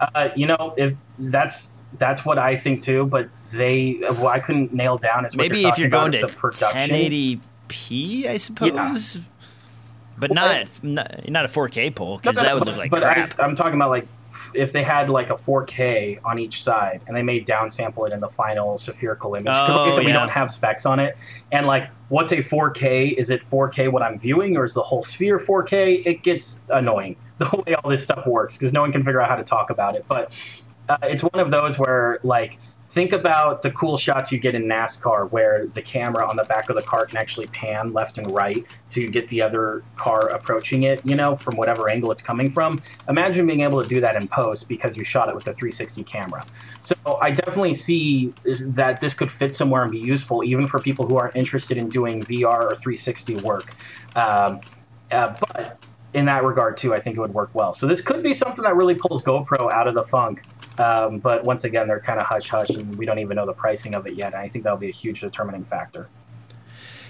Uh, uh, you know, if that's that's what I think too, but they well, I couldn't nail down as maybe if you're going to 1080p, I suppose. Yeah. But not, not not a 4K pull because no, that would but, look like but crap. I, am talking about like if they had like a 4K on each side and they may downsample it in the final spherical image because Oh, like I we don't have specs on it. And like, what's a 4K? Is it 4K what I'm viewing, or is the whole sphere 4K? It gets annoying [LAUGHS] the way all this stuff works because no one can figure out how to talk about it. But uh, it's one of those where like think about the cool shots you get in NASCAR where the camera on the back of the car can actually pan left and right to get the other car approaching it, you know, from whatever angle it's coming from. Imagine being able to do that in post because you shot it with a 360 camera. So I definitely see that this could fit somewhere and be useful even for people who aren't interested in doing VR or 360 work. Um, uh, but in that regard too, I think it would work well. So this could be something that really pulls GoPro out of the funk. Um, but once again, they're kind of hush hush, and we don't even know the pricing of it yet. And I think that'll be a huge determining factor.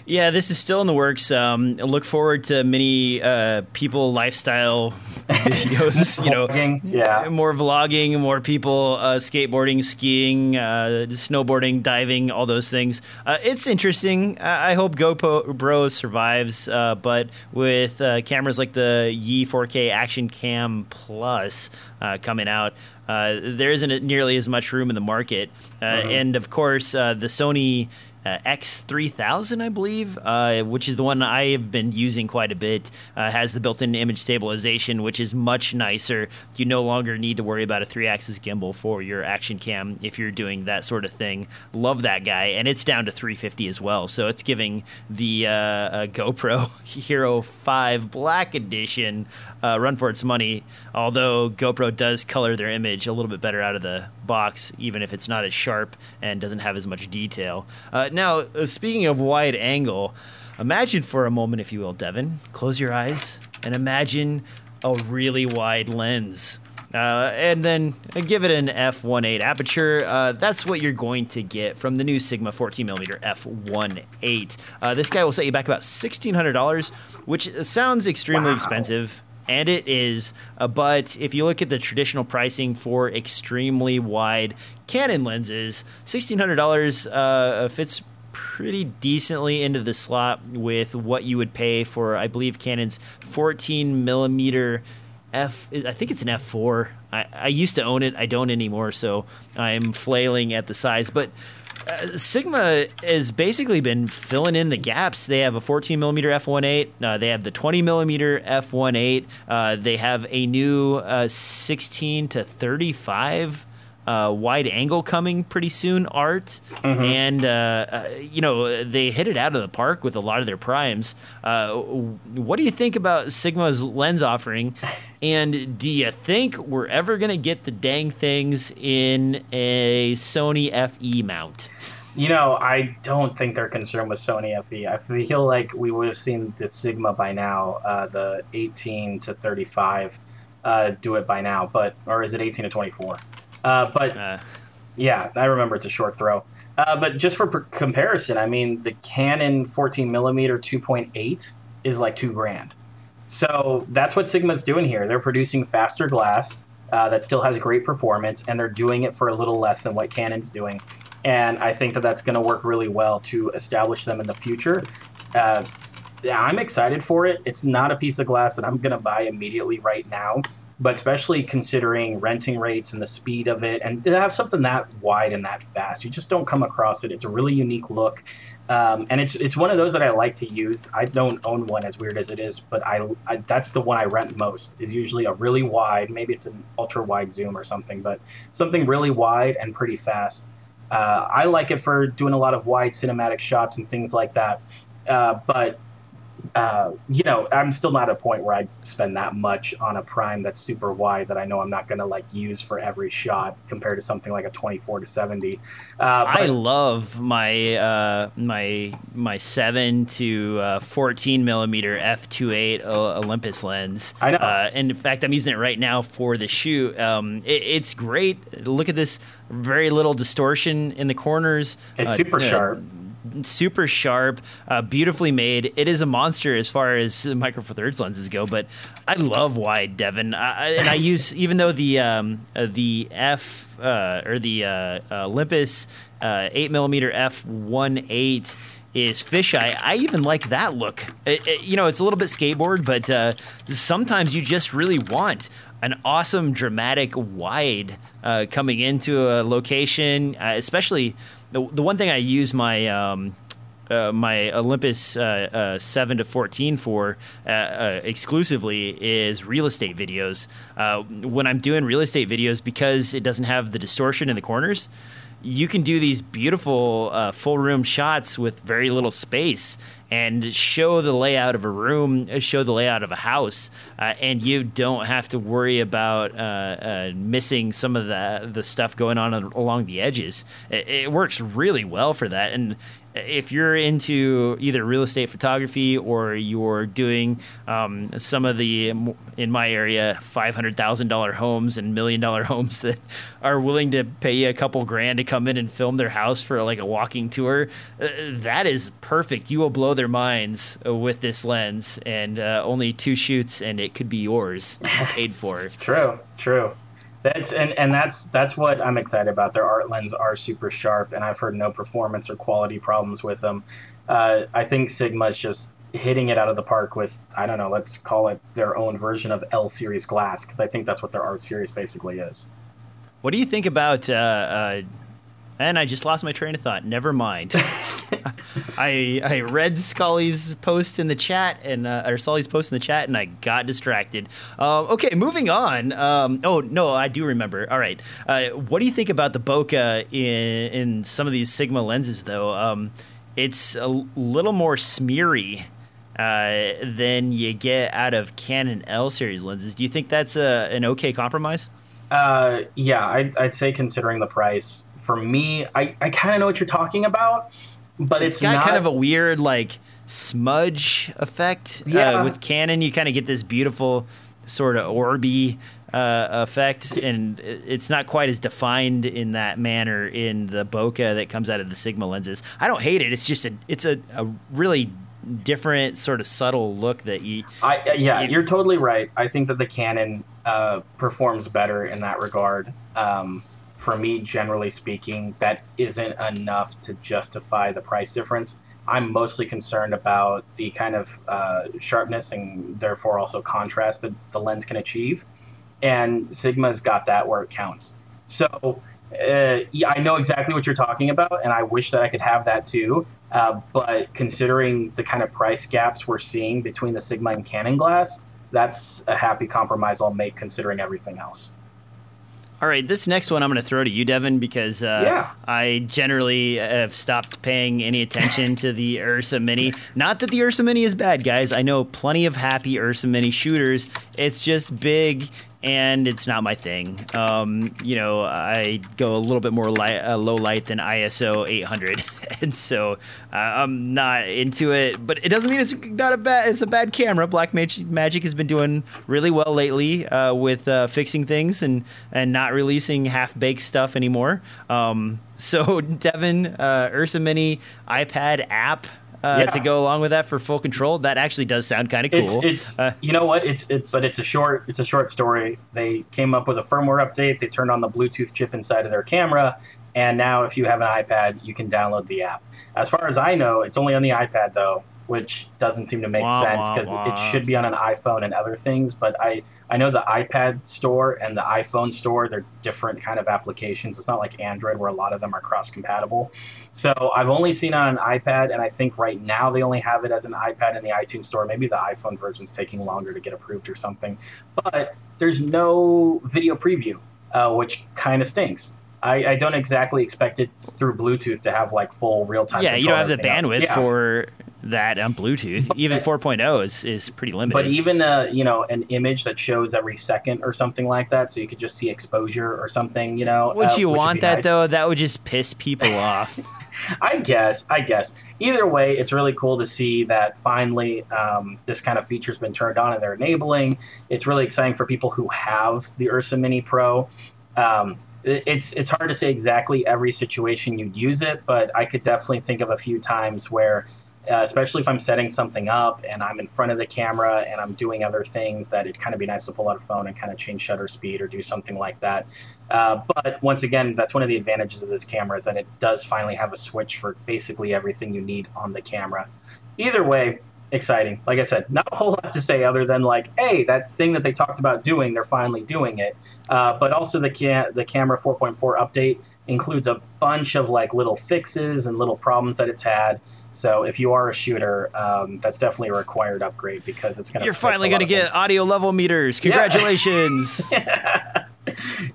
Yeah, this is still in the works. Um, look forward to many uh, people lifestyle [LAUGHS] videos. you know, Vlogging, yeah. more vlogging, more people uh, skateboarding, skiing, uh, snowboarding, diving, all those things. Uh, it's interesting. I I hope GoPro survives, uh, but with uh, cameras like the Yi 4K Action Cam Plus uh, coming out, uh, there isn't nearly as much room in the market. Uh, And of course, uh, the Sony uh, X3000, I believe, uh, which is the one I have been using quite a bit, uh, has the built in image stabilization, which is much nicer. You no longer need to worry about a three axis gimbal for your action cam if you're doing that sort of thing. Love that guy. And it's down to 350 as well. So it's giving the uh, uh, GoPro [LAUGHS] Hero 5 Black Edition uh, run for its money, although GoPro does color their image a little bit better out of the box, even if it's not as sharp and doesn't have as much detail. Uh, now, uh, speaking of wide angle, imagine for a moment, if you will, Devin, close your eyes and imagine a really wide lens. Uh, and then give it an f1.8 aperture. Uh, that's what you're going to get from the new Sigma 14mm f1.8. Uh, this guy will set you back about $1,600, which sounds extremely Wow. expensive and it is. Uh, but if you look at the traditional pricing for extremely wide Canon lenses, sixteen hundred dollars uh, fits pretty decently into the slot with what you would pay for, I believe, Canon's fourteen millimeter. F, I think it's an F4. I, I used to own it. I don't anymore, so I'm flailing at the size. But uh, Sigma has basically been filling in the gaps. They have a 14 millimeter f1.8. Uh, they have the 20 millimeter f1.8. Uh, they have a new uh, 16 to 35 uh, wide angle coming pretty soon. Art and uh, uh, you know they hit it out of the park with a lot of their primes. Uh, what do you think about Sigma's lens offering? And do you think we're ever gonna get the dang things in a Sony FE mount? You know, I don't think they're concerned with Sony FE. I feel like we would have seen the Sigma by now, uh, the 18 to 35, uh, do it by now, but or is it 18 to 24? Uh, but Uh, yeah, I remember it's a short throw. Uh, but just for per- comparison, I mean, the Canon 14 millimeter 2.8 is like two grand. So that's what Sigma's doing here. They're producing faster glass uh, that still has great performance, and they're doing it for a little less than what Canon's doing. And I think that that's going to work really well to establish them in the future. Uh, I'm excited for it. It's not a piece of glass that I'm going to buy immediately right now, but especially considering renting rates and the speed of it, and to have something that wide and that fast, you just don't come across it. It's a really unique look, um, and it's it's one of those that I like to use. I don't own one, as weird as it is, but I, I that's the one I rent most. Is usually a really wide, maybe it's an ultra wide zoom or something, but something really wide and pretty fast. Uh, I like it for doing a lot of wide cinematic shots and things like that. Uh, but uh, you know, I'm still not at a point where I spend that much on a prime that's super wide that I know I'm not going to like use for every shot compared to something like a 24 to 70. Uh, I love my uh, my my seven to uh, fourteen millimeter f 28 uh, Olympus lens. I know. Uh, and in fact, I'm using it right now for the shoot. Um, it, it's great. Look at this. Very little distortion in the corners. It's Uh, super sharp. Super sharp, uh, beautifully made. It is a monster as far as micro four thirds lenses go, but I love wide, Devin. I, and I use [LAUGHS] even though the um, uh, the f uh, or the uh, Olympus uh, eight millimeter f one eight is fisheye. I even like that look. It- it- you know, it's a little bit skateboard, but uh, sometimes you just really want an awesome dramatic wide uh, coming into a location, uh, especially the the one thing I use my um, uh, my Olympus uh, uh, 7 to 14 for uh, uh, exclusively is real estate videos. Uh, when I'm doing real estate videos, because it doesn't have the distortion in the corners, you can do these beautiful full room shots with very little space and show the layout of a room, uh, show the layout of a house, uh, and you don't have to worry about uh, missing some of the the stuff going on along the edges. It, it works really well for that, and if you're into either real estate photography or you're doing um, some of the in my area five hundred thousand dollar homes and million dollar [LAUGHS] homes that are willing to pay you a couple grand to come in and film their house for like a walking tour, uh, that is perfect. You will blow their minds with this lens, and uh, only two shoots, and it could be yours, paid for. true, true. That's and, and that's that's what I'm excited about. Their art lens are super sharp, and I've heard no performance or quality problems with them. Uh, I think Sigma is just hitting it out of the park with I don't know, let's call it their own version of L series glass because I think that's what their art series basically is. What do you think about uh, uh, and I just lost my train of thought. Never mind. [LAUGHS] I I read Scully's post in the chat and uh, or Sully's post in the chat, and I got distracted. Uh, okay, moving on. Um, oh no, I do remember. All right, uh, what do you think about the bokeh in in some of these Sigma lenses, though? Um, it's a little more smeary uh, than you get out of Canon L series lenses. Do you think that's a, an okay compromise? Uh, yeah, I'd, I'd say considering the price, for me, I, I kind of know what you're talking about, but it's, it's got not... kind of a weird like smudge effect. Uh, yeah. Uh, with Canon, you kind of get this beautiful sort of orby uh, effect, and it's not quite as defined in that manner in the bokeh that comes out of the Sigma lenses. I don't hate it. It's just a it's a, a really different sort of subtle look that you. I uh, yeah, you, are totally right. I think that the Canon uh, performs better in that regard. Um, for me, generally speaking, that isn't enough to justify the price difference. I'm mostly concerned about the kind of uh, sharpness and therefore also contrast that the lens can achieve. And Sigma's got that where it counts. So uh, yeah, I know exactly what you're talking about, and I wish that I could have that too. Uh, but considering the kind of price gaps we're seeing between the Sigma and Canon glass, that's a happy compromise I'll make considering everything else. All right, this next one I'm going to throw to you, Devin, because uh, yeah. I generally have stopped paying any attention [LAUGHS] to the Ursa Mini. Not that the Ursa Mini is bad, guys. I know plenty of happy Ursa Mini shooters. It's just big and it's not my thing. Um, you know, I go a little bit more light, uh, low light than ISO 800, [LAUGHS] and so uh, I'm not into it. But it doesn't mean it's not a bad. It's a bad camera. Blackmagic Magic has been doing really well lately uh, with uh, fixing things and and not releasing half baked stuff anymore. Um, [LAUGHS] so Devin, uh, Ursa Mini iPad app uh, yeah. to go along with that for full control. That actually does sound kind of cool. It's, it's uh, you know what? It's it's but it's a short it's a short story. They came up with a firmware update. They turned on the Bluetooth chip inside of their camera, and now if you have an iPad, you can download the app. As far as I know, it's only on the iPad though, which doesn't seem to make wah, sense because it should be on an iPhone and other things. But I I know the iPad store and the iPhone store, they're different kind of applications. It's not like Android where a lot of them are cross compatible. So I've only seen it on an iPad, and I think right now they only have it as an iPad in the iTunes store. Maybe the iPhone version's taking longer to get approved or something. But there's no video preview, uh, which kind of stinks. I, I, don't exactly expect it through Bluetooth to have like full real time. Yeah, you don't have the bandwidth yeah. for that on Bluetooth. But, even 4.0 is, is pretty limited. But even uh, you know an image that shows every second or something like that, so you could just see exposure or something. You know, would uh, you want that nice. though? That would just piss people [LAUGHS] off. I guess. I guess. Either way, it's really cool to see that finally um, this kind of feature's been turned on and they're enabling. It's really exciting for people who have the Ursa Mini Pro. Um, it's it's hard to say exactly every situation you'd use it, but I could definitely think of a few times where uh, especially if I'm setting something up and I'm in front of the camera and I'm doing other things, that it'd kind of be nice to pull out a phone and kind of change shutter speed or do something like that. Uh, but once again, that's one of the advantages of this camera is that it does finally have a switch for basically everything you need on the camera. Either way, exciting. Like I said, not a whole lot to say other than like, hey, that thing that they talked about doing, they're finally doing it. Uh, but also the ca- the camera 4.4 update includes a bunch of like little fixes and little problems that it's had. So if you are a shooter, um, that's definitely a required upgrade because it's going to. You're finally going to get things. audio level meters. Congratulations. [LAUGHS] Yeah,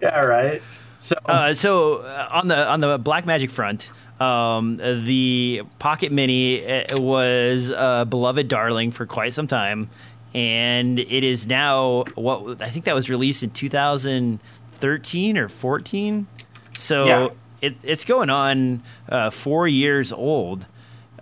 yeah right. So, uh, so uh, on the on the Blackmagic front, um, the Pocket Mini was a beloved darling for quite some time, and it is now what I think that was released in 2013 or 14. So yeah. it, it's going on uh, four years old.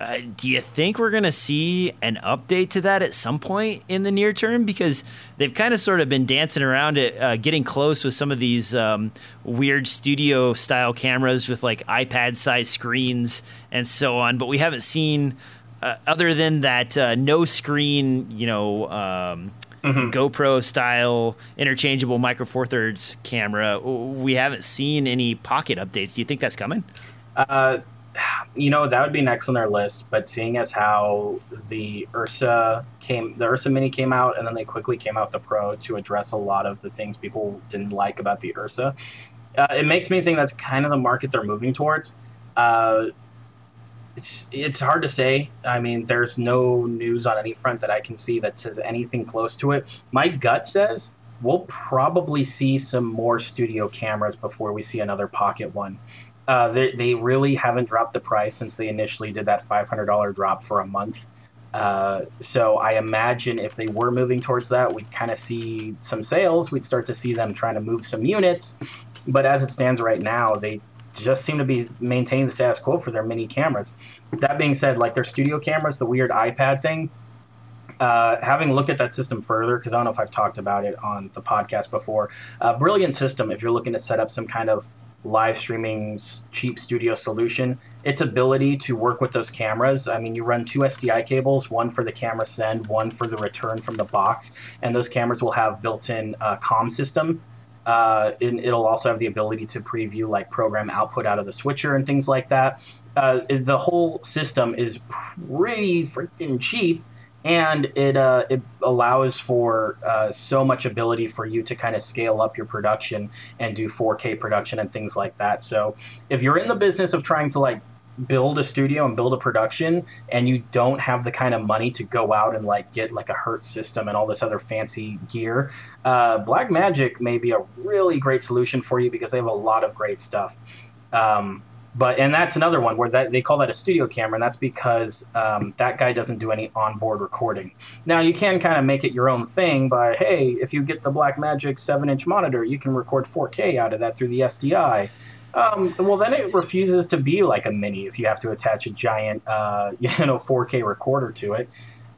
Uh, do you think we're going to see an update to that at some point in the near term? Because they've kind of sort of been dancing around it, uh, getting close with some of these um, weird studio style cameras with like iPad size screens and so on. But we haven't seen, uh, other than that uh, no screen, you know, um, mm-hmm. GoPro style interchangeable micro four thirds camera, we haven't seen any pocket updates. Do you think that's coming? Uh, [SIGHS] you know that would be next on their list but seeing as how the ursa came the ursa mini came out and then they quickly came out the pro to address a lot of the things people didn't like about the ursa uh, it makes me think that's kind of the market they're moving towards uh, it's it's hard to say i mean there's no news on any front that i can see that says anything close to it my gut says we'll probably see some more studio cameras before we see another pocket one uh, they, they really haven't dropped the price since they initially did that $500 drop for a month. Uh, so I imagine if they were moving towards that, we'd kind of see some sales. We'd start to see them trying to move some units. But as it stands right now, they just seem to be maintaining the status quo for their mini cameras. That being said, like their studio cameras, the weird iPad thing, uh, having looked at that system further, because I don't know if I've talked about it on the podcast before, a brilliant system if you're looking to set up some kind of live streaming cheap studio solution its ability to work with those cameras i mean you run two sdi cables one for the camera send one for the return from the box and those cameras will have built-in uh, com system uh, and it'll also have the ability to preview like program output out of the switcher and things like that uh, the whole system is pretty freaking cheap and it uh, it allows for uh, so much ability for you to kind of scale up your production and do 4K production and things like that. So if you're in the business of trying to like build a studio and build a production and you don't have the kind of money to go out and like get like a Hertz system and all this other fancy gear, uh, Blackmagic may be a really great solution for you because they have a lot of great stuff. Um, but and that's another one where that they call that a studio camera, and that's because um, that guy doesn't do any onboard recording. Now you can kind of make it your own thing by hey, if you get the Blackmagic seven-inch monitor, you can record 4K out of that through the SDI. Um, well, then it refuses to be like a mini if you have to attach a giant, uh, [LAUGHS] you know, 4K recorder to it.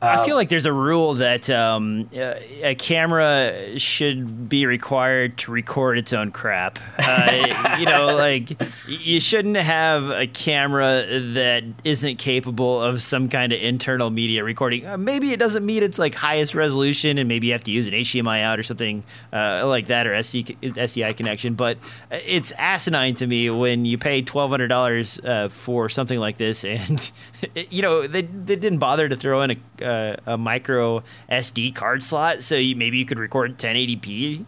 I feel like there's a rule that um, a camera should be required to record its own crap. Uh, [LAUGHS] you know, like you shouldn't have a camera that isn't capable of some kind of internal media recording. Uh, maybe it doesn't meet its like highest resolution, and maybe you have to use an HDMI out or something uh, like that, or SC, connection. But it's asinine to me when you pay twelve hundred dollars uh, for something like this, and [LAUGHS] you know they they didn't bother to throw in a a, a micro SD card slot, so you, maybe you could record 1080p.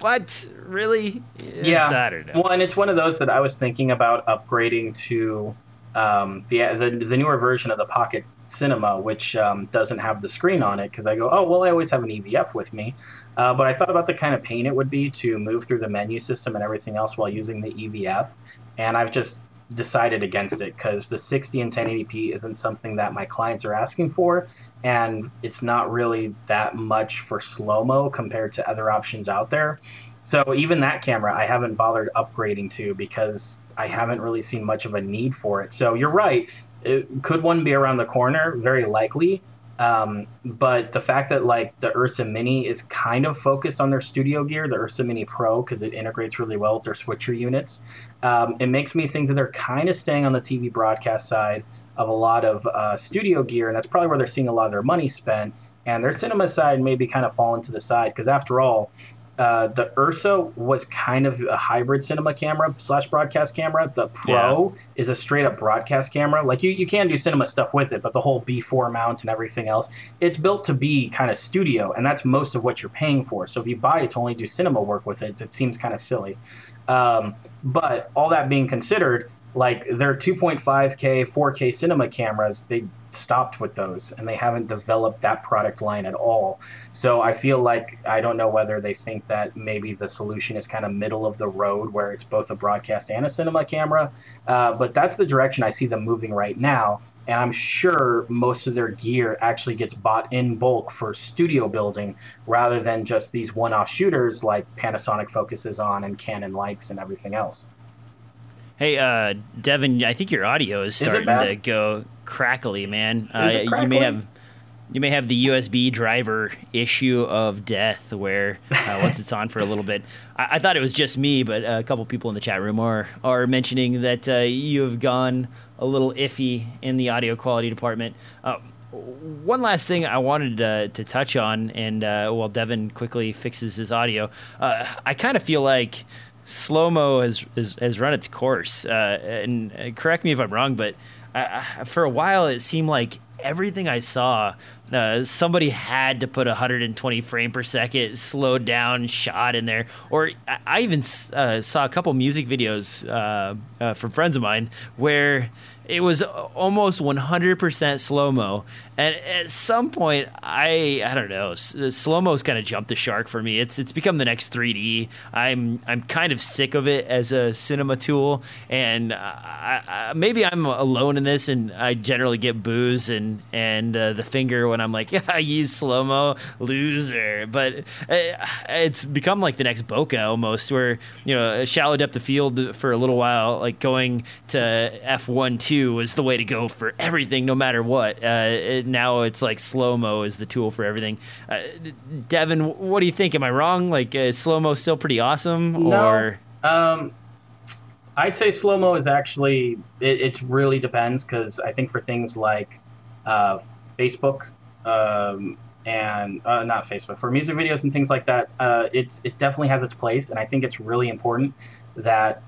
What really? Yeah. Well, and it's one of those that I was thinking about upgrading to um, the, the the newer version of the Pocket Cinema, which um, doesn't have the screen on it, because I go, oh well, I always have an EVF with me. Uh, but I thought about the kind of pain it would be to move through the menu system and everything else while using the EVF, and I've just decided against it because the 60 and 1080p isn't something that my clients are asking for and it's not really that much for slow mo compared to other options out there. So even that camera i haven't bothered upgrading to because i haven't really seen much of a need for it. So you're right it, could one be around the corner? Very likely. Um, but the fact that like the ursa mini is kind of focused on their studio gear the ursa mini pro because it integrates really well with their switcher units um, it makes me think that they're kind of staying on the TV broadcast side of a lot of uh, studio gear, and that's probably where they're seeing a lot of their money spent. And their cinema side maybe kind of fallen to the side because, after all, uh, the Ursa was kind of a hybrid cinema camera slash broadcast camera. The Pro yeah. is a straight up broadcast camera. Like you, you can do cinema stuff with it, but the whole B4 mount and everything else, it's built to be kind of studio, and that's most of what you're paying for. So if you buy it to only do cinema work with it, it seems kind of silly. Um, but all that being considered, like their 2.5K, 4K cinema cameras, they stopped with those and they haven't developed that product line at all. So I feel like I don't know whether they think that maybe the solution is kind of middle of the road where it's both a broadcast and a cinema camera. Uh, but that's the direction I see them moving right now. And I'm sure most of their gear actually gets bought in bulk for studio building rather than just these one off shooters like Panasonic focuses on and Canon likes and everything else. Hey, uh, Devin, I think your audio is starting is to go crackly, man. Uh, you may have you may have the USB driver issue of death, where uh, once it's on for a little bit, I, I, thought it was just me, but a couple people in the chat room are are mentioning that uh, you have gone a little iffy in the audio quality department. Uh, one last thing I wanted to, to touch on, and uh, while Devin quickly fixes his audio, uh, I kind of feel like slow mo has, has, has run its course. Uh, and correct me if I'm wrong, but for a while it seemed like everything I saw, uh, somebody had to put 120 frame per second slowed down shot in there. Or I even uh, saw a couple music videos uh, from friends of mine where it was almost 100% slow mo. And at some point, I I don't know, slow mo's kind of jumped the shark for me. It's it's become the next 3D. I'm I'm kind of sick of it as a cinema tool, and I, I, maybe I'm alone in this. And I generally get booze and and uh, the finger when I'm like, [LAUGHS] yeah, I use slow mo, loser. But uh, it's become like the next bokeh almost, where you know, shallow depth of field for a little while, like going to f1 2 was the way to go for everything, no matter what. Uh, it, now it's like slow mo is the tool for everything. Uh, Devin, what do you think? Am I wrong? Like, uh, slow mo still pretty awesome? Or no, um, I'd say slow mo is actually it, it really depends because I think for things like uh, Facebook. Um, and uh, not Facebook for music videos and things like that. Uh, it's it definitely has its place, and I think it's really important that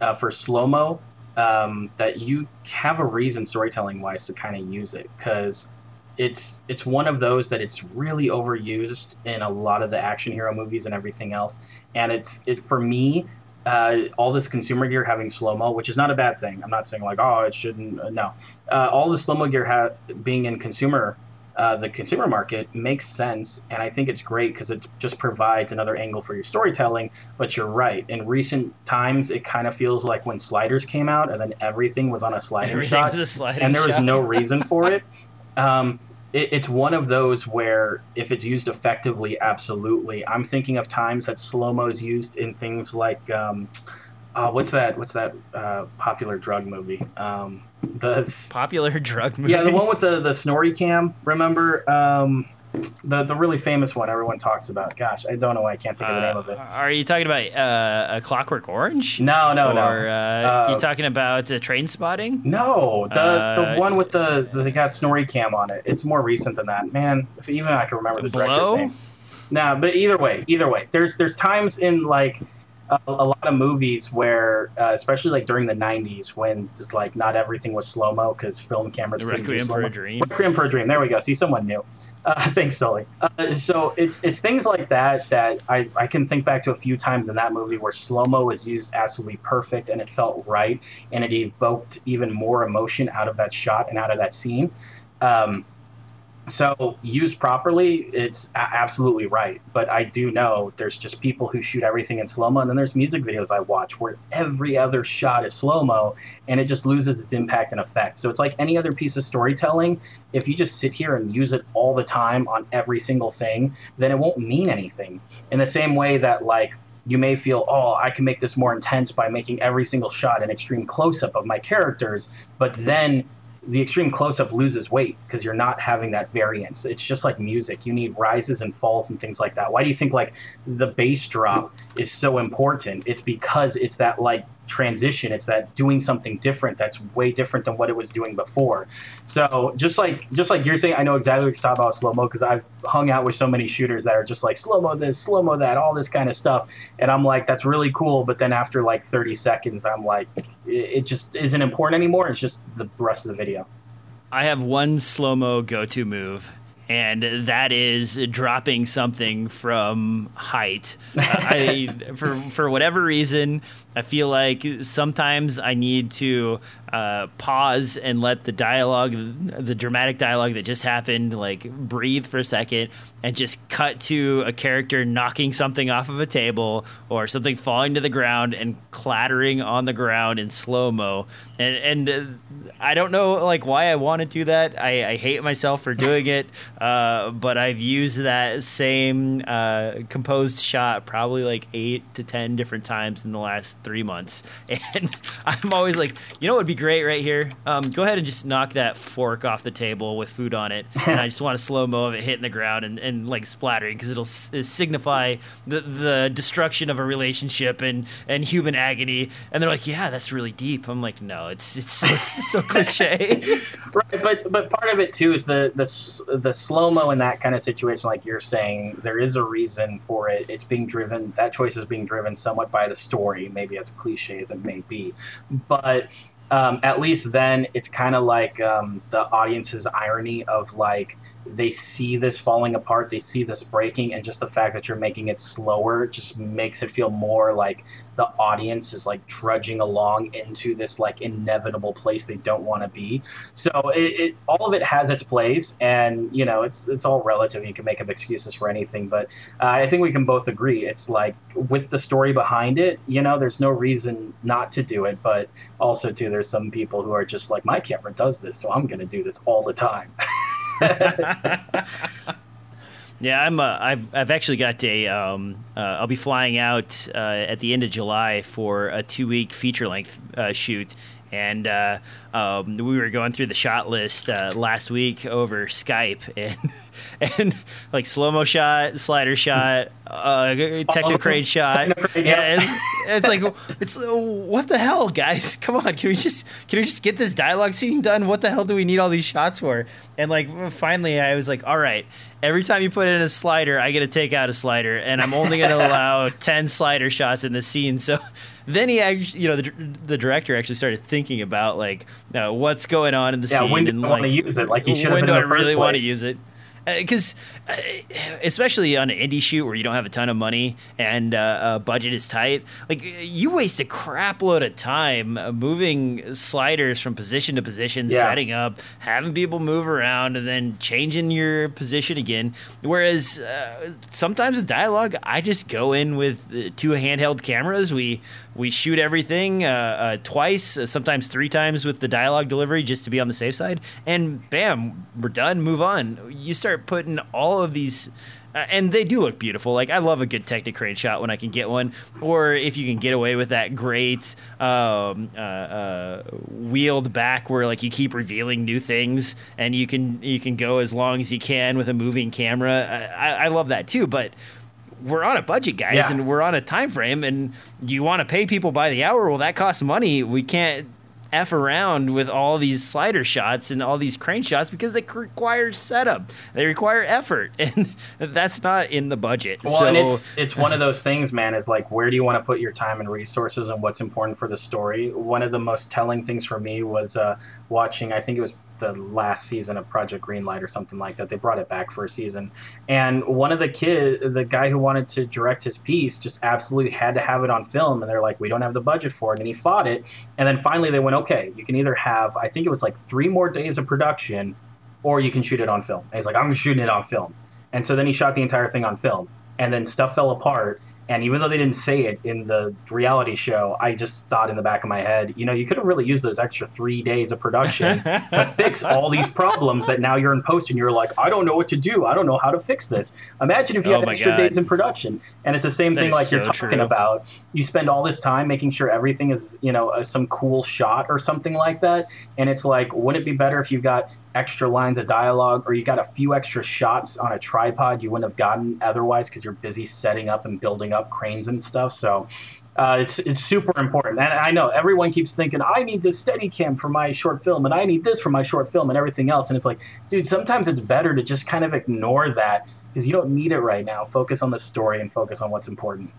uh, for slow mo um, that you have a reason storytelling wise to kind of use it because it's it's one of those that it's really overused in a lot of the action hero movies and everything else and it's it for me uh, all this consumer gear having slow mo, which is not a bad thing. I'm not saying like, oh, it shouldn't. Uh, no, uh, all the slow mo gear ha- being in consumer uh, the consumer market makes sense, and I think it's great because it just provides another angle for your storytelling. But you're right. In recent times, it kind of feels like when sliders came out, and then everything was on a sliding everything shot, a sliding and there shot. was no reason for it. [LAUGHS] Um, it. It's one of those where if it's used effectively, absolutely. I'm thinking of times that slow mo is used in things like. Um, oh, what's that? What's that uh, popular drug movie? Um, the popular [LAUGHS] drug movie. Yeah, the one with the the SnorriCam. Remember? Um, the the really famous one everyone talks about. Gosh, I don't know why I can't think of the name of it. Uh, are you talking about uh, a Clockwork Orange? No, no, or, no. Uh, you talking about uh, Trainspotting? No, the the uh, one with the the got SnorriCam on it. It's more recent than that. Man, if even I can remember the Blow? name. No, but either way, either way, there's there's times in like a, a lot of movies where, uh, especially like during the '90s, when just like not everything was slow mo because film cameras the Requiem for a Dream. Requiem for a Dream. There we go. See, someone new. Uh, [LAUGHS] thanks, Sully. Uh, so it's it's things like that that I, I can think back to a few times in that movie where slow mo was used absolutely perfect and it felt right and it evoked even more emotion out of that shot and out of that scene. Um, so used properly, it's absolutely right. But I do know there's just people who shoot everything in slow mo, and then there's music videos I watch where every other shot is slow mo, and it just loses its impact and effect. So it's like any other piece of storytelling. If you just sit here and use it all the time on every single thing, then it won't mean anything. In the same way that like you may feel, oh, I can make this more intense by making every single shot an extreme close up of my characters, but then the extreme close up loses weight because you're not having that variance. It's just like music. You need rises and falls and things like that. Why do you think like the bass drop is so important? It's because it's that like transition. It's that doing something different that's way different than what it was doing before. So just like just like you're saying, I know exactly what you're talking about slow mo because I've hung out with so many shooters that are just like slow mo this, slow mo that, all this kind of stuff, and I'm like, that's really cool. But then after like 30 seconds, I'm like, it, it just isn't important anymore. It's just the rest of the video. I have one slow mo go to move and that is dropping something from height. [LAUGHS] I, for for whatever reason, I feel like sometimes I need to uh, pause and let the dialogue, the dramatic dialogue that just happened, like breathe for a second and just cut to a character knocking something off of a table or something falling to the ground and clattering on the ground in slow mo. And and uh, I don't know like why I want to do that. I, I hate myself for doing it, uh, but I've used that same uh, composed shot probably like eight to ten different times in the last three months, [LAUGHS] and I'm always like, you know, what would be great right here. Um, go ahead and just knock that fork off the table with food on it, [LAUGHS] and I just want a slow mo of it hitting the ground and, and like splattering because it'll s- signify the the destruction of a relationship and and human agony. And they're like, yeah, that's really deep. I'm like, no, it's it's so, [LAUGHS] so cliche. right, but but part of it too is the the the slow mo in that kind of situation, like you're saying, there is a reason for it. It's being driven. That choice is being driven somewhat by the story, maybe as cliche as it may be, but. Um, at least then it's kind of like um, the audience's irony of like they see this falling apart, they see this breaking, and just the fact that you're making it slower just makes it feel more like the audience is like trudging along into this like inevitable place they don't want to be. So it, it, all of it has its place, and you know it's it's all relative. You can make up excuses for anything, but uh, I think we can both agree it's like with the story behind it. You know, there's no reason not to do it, but also too, there's some people who are just like my camera does this, so I'm going to do this all the time. [LAUGHS] [LAUGHS] yeah, I'm. Uh, I've I've actually got a. Um, uh, I'll be flying out uh, at the end of July for a two week feature length uh, shoot, and uh, um, we were going through the shot list uh, last week over Skype, [LAUGHS] and and like slow mo shot, slider shot, uh, Technocrane shot. Technocrane, yeah, yeah. it's like it's what the hell, guys? [LAUGHS] Come on, can we just can we just get this dialogue scene done? What the hell do we need all these shots for? And like finally, I was like, all right. Every time you put in a slider, I get to take out a slider, and I'm only going [LAUGHS] to allow ten slider shots in the scene. So then he actually, you know, the, the director actually started thinking about like uh, what's going on in the yeah, scene when do and like want to use it? Like you should have. When do I really want to use it? because uh, uh, especially on an indie shoot where you don't have a ton of money and uh, uh, budget is tight like you waste a crap load of time uh, moving sliders from position to position yeah. setting up having people move around and then changing your position again whereas uh, sometimes with dialogue i just go in with two handheld cameras we we shoot everything uh, uh, twice, uh, sometimes three times with the dialogue delivery just to be on the safe side. And bam, we're done. Move on. You start putting all of these. Uh, and they do look beautiful. Like I love a good Technocrane shot when I can get one, or if you can get away with that great um, uh, uh, wheeled back where like you keep revealing new things, and you can you can go as long as you can with a moving camera. I, I love that too, but we're on a budget, guys, yeah. and we're on a time frame, and you want to pay people by the hour. Well, that costs money. We can't f around with all these slider shots and all these crane shots because they require setup. They require effort, [LAUGHS] and that's not in the budget. Well, so, and it's it's one of those things, man. Is like where do you want to put your time and resources, and what's important for the story. One of the most telling things for me was uh, watching. I think it was the last season of Project Greenlight or something like that. They brought it back for a season, and one of the kid, the guy who wanted to direct his piece, just absolutely had to have it on film. And they're like, "We don't have the budget for it," and he fought it. And then finally, they went, "Okay, you can either have, I think it was like three more days of production, or you can shoot it on film." And he's like, "I'm shooting it on film." And so then he shot the entire thing on film, and then stuff fell apart and even though they didn't say it in the reality show, I just thought in the back of my head, you know, you could have really used those extra three days of production to [LAUGHS] fix all these problems that now you're in post and you're like, I don't know what to do. I don't know how to fix this. Imagine if you oh had extra God. days in production. And it's the same that thing like so you're talking true. about. You spend all this time making sure everything is, you know, uh, some cool shot or something like that. And it's like, wouldn't it be better if you got extra lines of dialogue or you got a few extra shots on a tripod you wouldn't have gotten otherwise because you're busy setting up and building up cranes and stuff. So Uh, it's it's super important, and I know everyone keeps thinking I need this Steadicam for my short film, and I need this for my short film, and everything else. And it's like, dude, sometimes it's better to just kind of ignore that because you don't need it right now. Focus on the story and focus on what's important.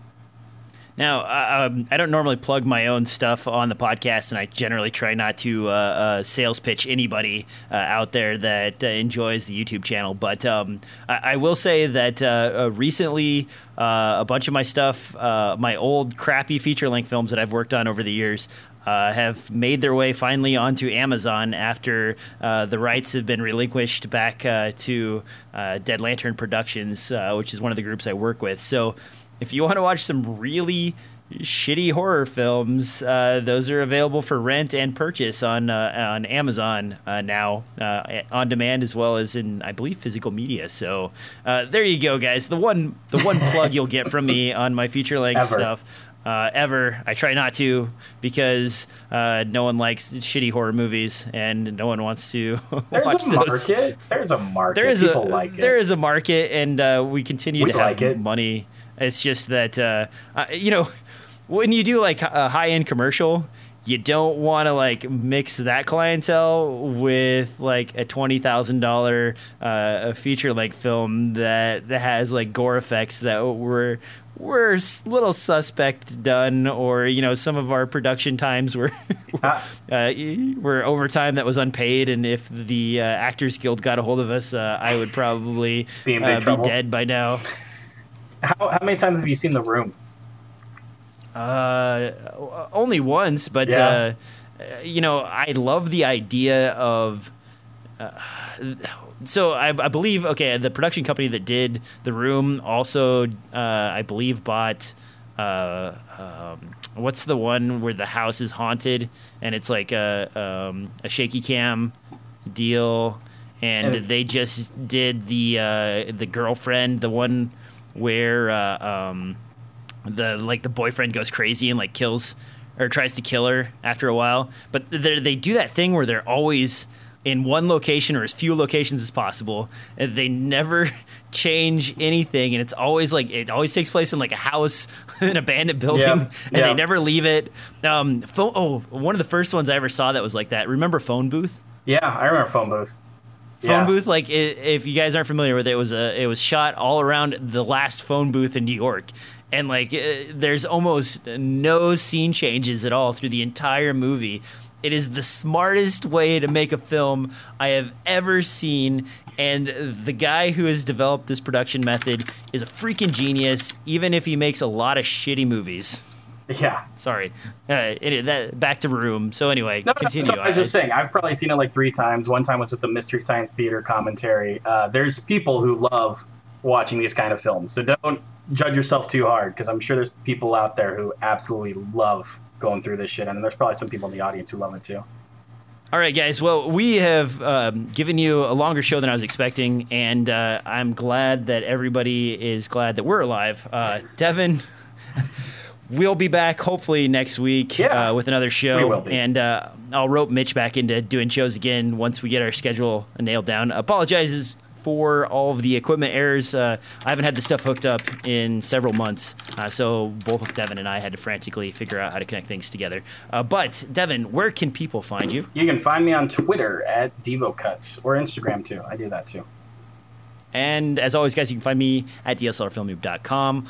Now, uh, um, I don't normally plug my own stuff on the podcast, and I generally try not to uh, uh, sales pitch anybody uh, out there that uh, enjoys the YouTube channel. But um, I-, I, will say that recently, a bunch of my stuff, my old crappy feature length films that I've worked on over the years, uh, have made their way finally onto Amazon after uh, the rights have been relinquished back uh, to Dead Lantern Productions, which is one of the groups I work with. So if you want to watch some really shitty horror films, uh, those are available for rent and purchase on uh, on Amazon uh, now, uh, on demand as well as in I believe physical media. So uh, there you go, guys. The one the one plug you'll get from me on my feature length stuff. Uh, ever. I try not to because no one likes shitty horror movies and no one wants to [LAUGHS] There's watch a those. market. There's a market. There is People a like it. there is a market, and we continue We to have like it. money it's just that uh, uh, you know when you do like a high end commercial, you don't want to like mix that clientele with like a twenty thousand uh, dollar a feature length film that, that has like gore effects that were were a little suspect done, or you know some of our production times were [LAUGHS] Ah. uh, were overtime that was unpaid, and if the uh, Actors Guild got a hold of us, uh, I would probably Be uh, be dead by now. [LAUGHS] How, how many times have you seen The Room? Uh, only once, but Yeah. uh, you know, I love the idea of. Uh, so I, I believe okay, the production company that did the room also, uh, I believe, bought. Uh, um, what's the one where the house is haunted and it's like a um, a shaky cam deal, and And- they just did the uh, the girlfriend, the one where uh, um, the like the boyfriend goes crazy and like kills or tries to kill her after a while. But they they do that thing where they're always in one location or as few locations as possible. And they never [LAUGHS] change anything, and it's always like it always takes place in like a house, [LAUGHS] an abandoned building, [LAUGHS] Yeah, and yeah. they never leave it. Um, phone, oh, one of the first ones I ever saw that was like that. Remember Phone Booth? Yeah, I remember Phone Booth. Phone Yeah. booth like if you guys aren't familiar with it, it was a it was shot all around the last phone booth in new york. And like there's almost no scene changes at all through the entire movie. It is the smartest way to make a film i have ever seen. And the guy who has developed this production method is a freaking genius even if he makes a lot of shitty movies [LAUGHS] Yeah. sorry uh, it, that back to room so anyway No, no, continue so I was just saying, I've probably seen it like three times. One time was with the Mystery Science Theater commentary. Uh, there's people who love watching these kind of films, so don't judge yourself too hard because I'm sure there's people out there who absolutely love going through this shit, and there's probably some people in the audience who love it too. All right, guys. Well, we have um, given you a longer show than I was expecting, and uh, I'm glad that everybody is glad that we're alive. Uh, Devin, [LAUGHS] we'll be back hopefully next week Yeah, uh, with another show, we will be. and uh, I'll rope Mitch back into doing shows again once we get our schedule nailed down. Apologizes for all of the equipment errors. Uh, I haven't had the stuff hooked up in several months, uh, so both of Devin and I had to frantically figure out how to connect things together. Uh, but Devin, where can people find you? You can find me on Twitter at DevoCuts or Instagram too. I do that too. And as always, guys, you can find me at dslrfilmnoob.com,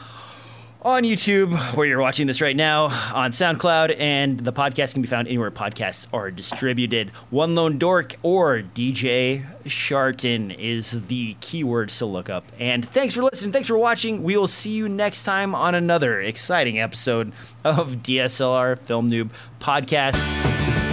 on YouTube, where you're watching this right now, on SoundCloud, and the podcast can be found anywhere podcasts are distributed. One Lone Dork or DJ Sharton is the keywords to look up. And thanks for listening. Thanks for watching. We will see you next time on another exciting episode of DSLR Film Noob Podcast.